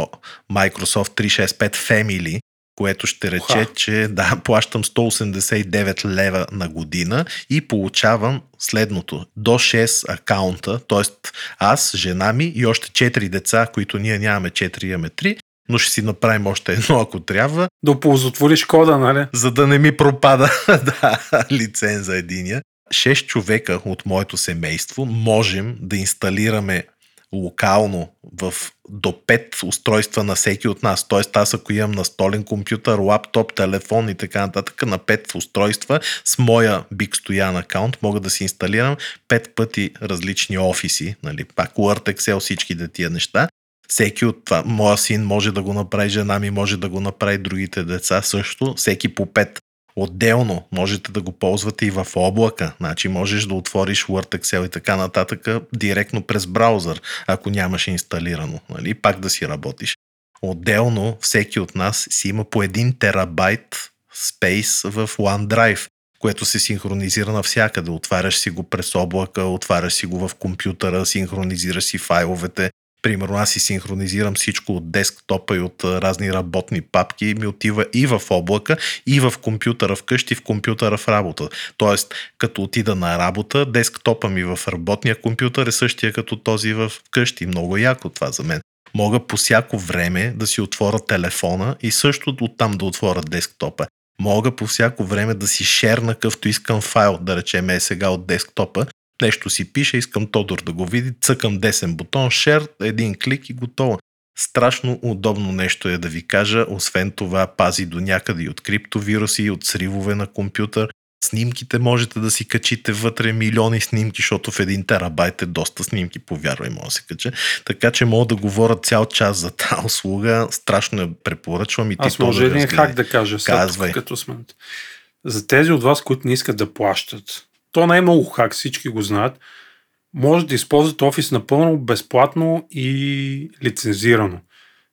Microsoft 365 Family, което ще рече, Уха. че да, плащам 189 лева на година и получавам следното. До 6 акаунта, т.е. аз, жена ми и още 4 деца, които ние нямаме 4, имаме 3, но ще си направим още едно, ако трябва, Да оползотвориш кода, нали? за да не ми пропада да, лиценза единия. 6 човека от моето семейство можем да инсталираме локално в до 5 устройства на всеки от нас. Тоест аз ако имам настолен компютър, лаптоп, телефон и така нататък на 5 устройства с моя Big Stoyan акаунт мога да си инсталирам 5 пъти различни офиси, нали, пак Word, Excel, всичките тия неща. Всеки от това, моя син може да го направи, жена ми може да го направи, другите деца също, всеки по 5. Отделно можете да го ползвате и в облака. Значи можеш да отвориш Word, Excel и така нататък директно през браузър, ако нямаш инсталирано. Нали? Пак да си работиш. Отделно всеки от нас си има по 1 терабайт спейс в OneDrive, което се синхронизира навсякъде. Отваряш си го през облака, отваряш си го в компютъра, синхронизираш си файловете. Примерно аз си синхронизирам всичко от десктопа и от разни работни папки ми отива и в облака, и в компютъра вкъщи, в компютъра в работа. Тоест, като отида на работа, десктопа ми в работния компютър е същия като този в къщи. Много яко това за мен. Мога по всяко време да си отворя телефона и също оттам да отворя десктопа. Мога по всяко време да си шерна къвто искам файл, да речем е сега от десктопа, нещо си пише, искам Тодор да го види, цъкам десен бутон, share, един клик и готово. Страшно удобно нещо е да ви кажа, освен това пази до някъде и от криптовируси, и от сривове на компютър. Снимките можете да си качите вътре милиони снимки, защото в един терабайт е доста снимки, повярвай, може да се кача. Така че мога да говоря цял час за тази услуга. Страшно я препоръчвам и ти Аз може един разгледай. хак да кажа, сега Казвай. като сме. За тези от вас, които не искат да плащат, то не е много хак, всички го знаят, може да използвате офис напълно безплатно и лицензирано.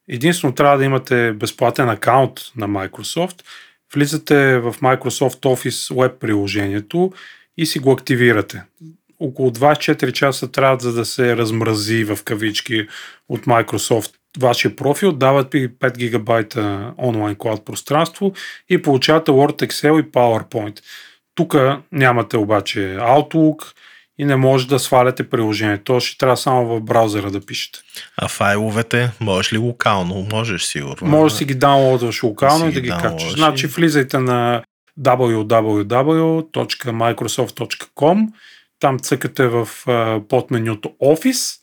Единствено трябва да имате безплатен акаунт на Microsoft, влизате в Microsoft Office Web приложението и си го активирате. Около 24 часа трябва за да се размрази в кавички от Microsoft вашия профил, дават ви 5 гигабайта онлайн клауд пространство и получавате Word, Excel и PowerPoint. Тук нямате обаче Outlook и не може да сваляте приложението. То ще трябва само в браузъра да пишете. А файловете можеш ли локално? Можеш сигурно. Може да си ги даунлоудваш локално и да ги ги Значи влизайте на www.microsoft.com там цъкате в подменюто Office,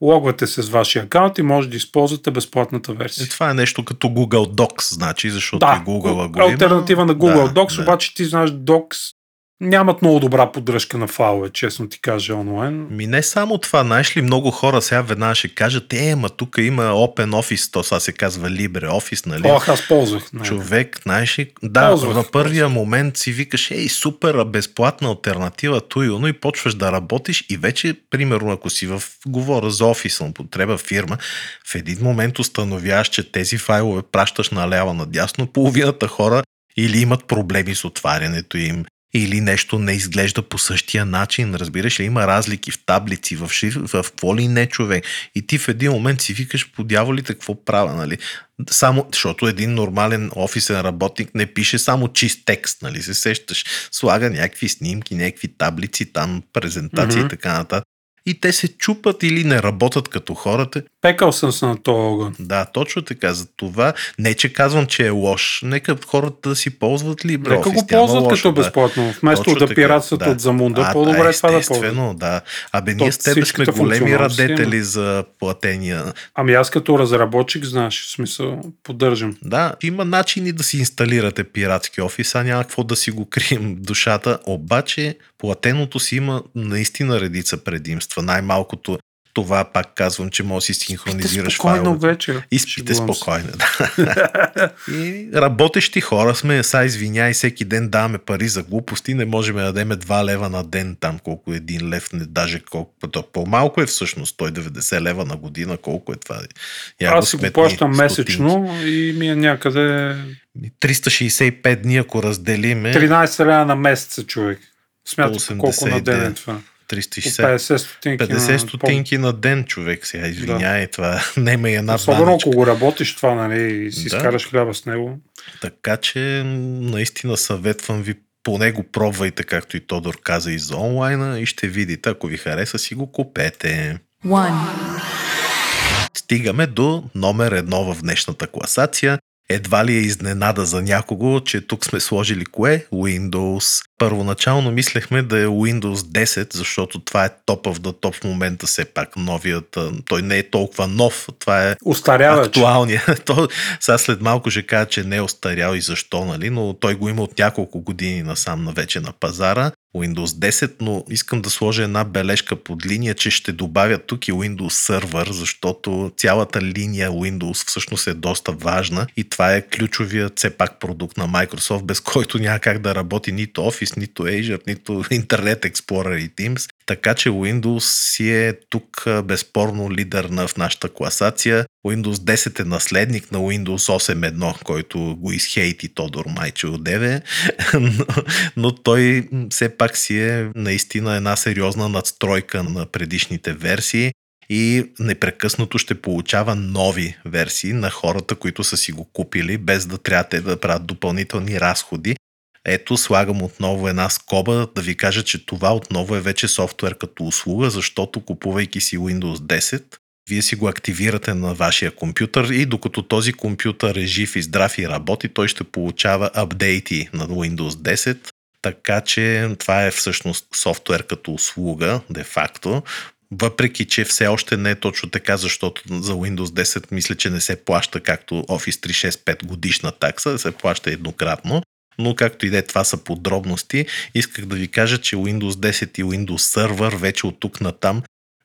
логвате се с вашия акаунт и може да използвате безплатната версия. Е, това е нещо като Google Docs, значи, защото да, и Google го има. альтернатива на Google Да, Docs, да. обаче ти знаеш Docs нямат много добра поддръжка на файлове, честно ти кажа, онлайн. Ми не само това, знаеш ли, много хора сега веднага ще кажат, е, ма тук има Open Office, то сега се казва LibreOffice, нали? Ох, аз ползвах. Не, Човек, знаеш ли, да, Ползвах, на първия ползвах. момент си викаш, ей, супер, безплатна альтернатива, туй, но и почваш да работиш и вече, примерно, ако си в, говоря за офисна употреба фирма, в един момент установяваш, че тези файлове пращаш наляво надясно, половината хора или имат проблеми с отварянето им, или нещо не изглежда по същия начин. Разбираш ли, има разлики в таблици, в шрифт, в какво ли не човек. И ти в един момент си викаш по дяволите какво правя, нали? Само, защото един нормален офисен работник не пише само чист текст, нали? Се сещаш. Слага някакви снимки, някакви таблици, там презентации Мгм. и така нататък. И те се чупат или не работят като хората. Пекал съм се на този огън. Да, точно така. За това не, че казвам, че е лош. Нека хората да си ползват LibreOffice. Нека го ползват лошо, като да. безплатно. Вместо Точно да така, пиратстват да. от замунда, А, по-добре да, е това да ползват. Да. Абе, ние с теб сме големи си радетели за платения. Ами аз като разработчик, знаеш, в смисъл, поддържам. Да, има начини да си инсталирате пиратски офис, а няма какво да си го крием душата. Обаче, платеното си има наистина редица предимства. Най-малкото това пак казвам, че може да си синхронизираш спокойно файловете. вечер. Шегувам се. спокойно, да. и работещи хора сме, са извиняй, всеки ден даваме пари за глупости, не можем да дадем 2 лева на ден там, колко е един лев, не, даже колко, то по-малко е всъщност, 190 лева на година, колко е това. Я Аз си го плащам месечно и ми е някъде 365 дни, ако разделиме, 13 лева на месеца, човек. Смятате колко на ден е 189. това. По 360 50 стотинки. 50 на стотинки на ден, човек. Сега извиняй, това нема и една Особено баничка. ако го работиш това, нали, и си Да. изкараш хляба с него. Така че наистина съветвам ви поне го пробвайте, както и Тодор каза и за онлайна и ще видите, ако ви хареса си го купете. One. Стигаме до номер едно в днешната класация. Едва ли е изненада за някого, че тук сме сложили кое? Windows. Първоначално мислехме да е Windows 10, защото това е топ в да топ в момента все пак новият. Той не е толкова нов, това е Устарява, че. актуалния. То, сега след малко ще кажа, че не е остарял и защо, нали? но той го има от няколко години насам на вече на пазара. Windows 10, но искам да сложа една бележка под линия, че ще добавя тук и Windows Server, защото цялата линия Windows всъщност е доста важна и това е ключовият все пак продукт на Microsoft, без който няма как да работи нито Office, нито Azure, нито Internet Explorer и Teams. Така че Windows си е тук безспорно лидер на, в нашата класация. Windows 10 е наследник на Windows 8.1, който го изхейти Тодор Майче одеве, но, но той все пак си е наистина една сериозна надстройка на предишните версии и непрекъснато ще получава нови версии на хората, които са си го купили, без да трябва те да правят допълнителни разходи. Ето, слагам отново една скоба да ви кажа, че това отново е вече софтуер като услуга, защото купувайки си Windows 10, вие си го активирате на вашия компютър и докато този компютър е жив и здрав и работи, той ще получава апдейти на Windows 10, така че това е всъщност софтуер като услуга, де-факто. Въпреки, че все още не е точно така, защото за Windows 10 мисля, че не се плаща както Office 365 годишна такса, се плаща еднократно. Но както и да е, това са подробности. Исках да ви кажа, че Windows 10 и Windows Server вече от тук на там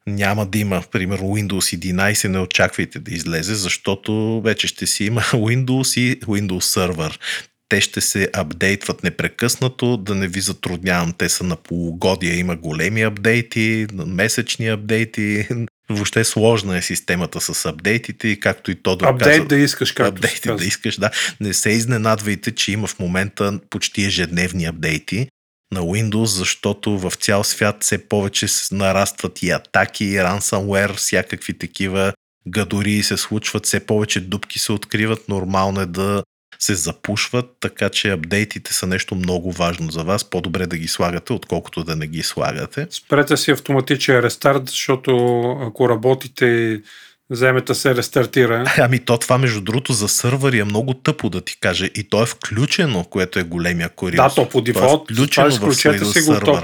няма да има, примерно Windows 11, не очаквайте да излезе, защото вече ще си има Windows и Windows Server. Те ще се апдейтват непрекъснато, да не ви затруднявам. Те са на полугодия, има големи апдейти, месечни апдейти. Въобще сложна е системата с апдейтите и както и то да Апдейт да искаш, както апдейти да искаш, да. Не се изненадвайте, че има в момента почти ежедневни апдейти на Windows, защото в цял свят все повече нарастват и атаки, и ransomware, всякакви такива гадори се случват, все повече дупки се откриват, нормално е да се запушват, така че апдейтите са нещо много важно за вас. По-добре да ги слагате, отколкото да не ги слагате. Спрете си автоматичен рестарт, защото ако работите, вземете се рестартира. Ами то това, между другото, за сървъри е много тъпо да ти кажа. И то е включено, което е големия куриоз. Да, то по дефолт, е това в Windows си сървър.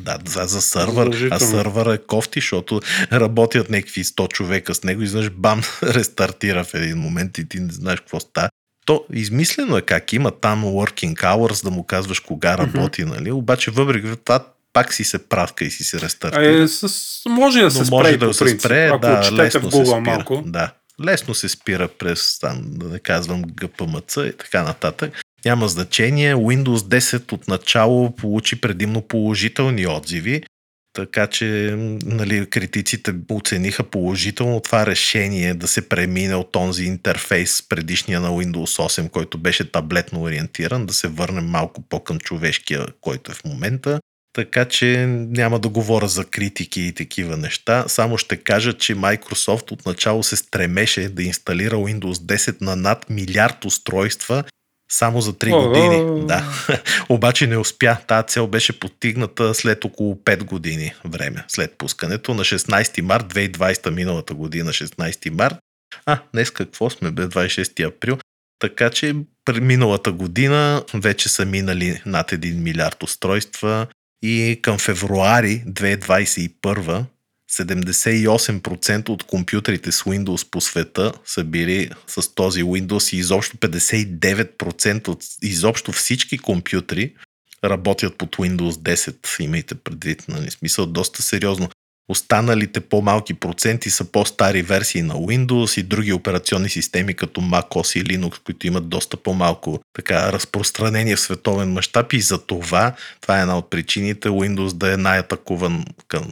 Да, за, за сървър. А сървър е кофти, защото работят някакви 100 човека с него и знаеш, бам, рестартира в един момент и ти не знаеш какво става. То измислено е как има там working hours, да му казваш кога работи, mm-hmm. нали? Обаче въпреки това пак си се пратка и си се рестартира. Е, с, може да се спре, може да се спре, ако да, лесно в се Google спира. малко. Да, лесно се спира през там, да не казвам ГПМЦ и така нататък. Няма значение. Windows 10 от начало получи предимно положителни отзиви, така че нали, критиците оцениха положително това решение да се премине от този интерфейс предишния на Windows 8, който беше таблетно ориентиран, да се върнем малко по-към човешкия, който е в момента. Така че няма да говоря за критики и такива неща. Само ще кажа, че Microsoft отначало се стремеше да инсталира Windows 10 на над милиард устройства само за 3 О, години. Да. Обаче не успя. Тази цел беше постигната след около 5 години време, след пускането на 16 март 2020 миналата година, 16 март. А, днес какво сме, бе, 26 април. Така че миналата година вече са минали над 1 милиард устройства и към февруари 2021 78% от компютрите с Windows по света са били с този Windows и изобщо 59% от изобщо всички компютри работят под Windows 10, имайте предвид, нали, смисъл доста сериозно. Останалите по-малки проценти са по-стари версии на Windows и други операционни системи като macOS и Linux, които имат доста по-малко така разпространение в световен мащаб и за това, това е една от причините Windows да е най-атакуван към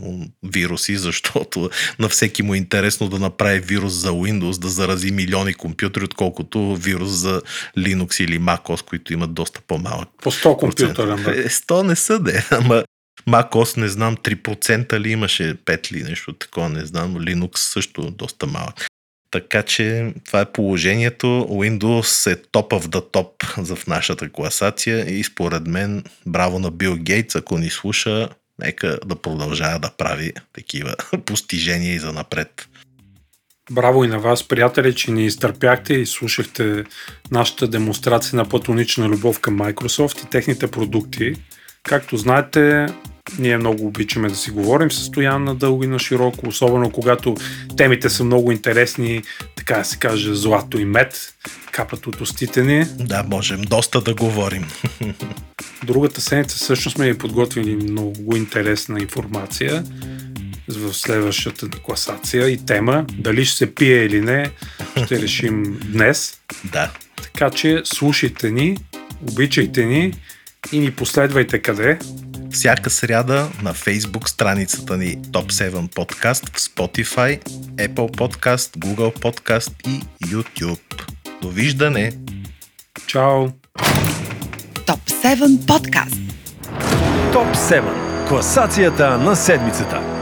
вируси, защото на всеки му е интересно да направи вирус за Windows, да зарази милиони компютри, отколкото вирус за Linux или macOS, които имат доста по-малък По 100 компютъра. Да. е, 100 не са, де. Ама macOS не знам, 3% ли имаше, 5 ли нещо такова, не знам. Linux също доста малък. Така че това е положението. Windows е топ of the топ в нашата класация и според мен браво на Бил Гейтс, ако ни слуша, нека да продължава да прави такива постижения и за напред. Браво и на вас, приятели, че ни изтърпяхте и слушахте нашата демонстрация на платонична любов към Microsoft и техните продукти. Както знаете, ние много обичаме да си говорим с Стоян на дълго и на широко, особено когато темите са много интересни, така да се каже, злато и мед, капат от устите ни. Да, можем доста да говорим. Другата седмица също сме ви подготвили много интересна информация в следващата класация и тема. Дали ще се пие или не, ще решим днес. Да. Така че слушайте ни, обичайте ни и ни последвайте къде? Всяка сряда на Facebook страницата ни Top 7 Podcast в Spotify, Apple Podcast, Google Podcast и YouTube. Довиждане! Чао! Топ 7 подкаст. Топ 7. Класацията на седмицата.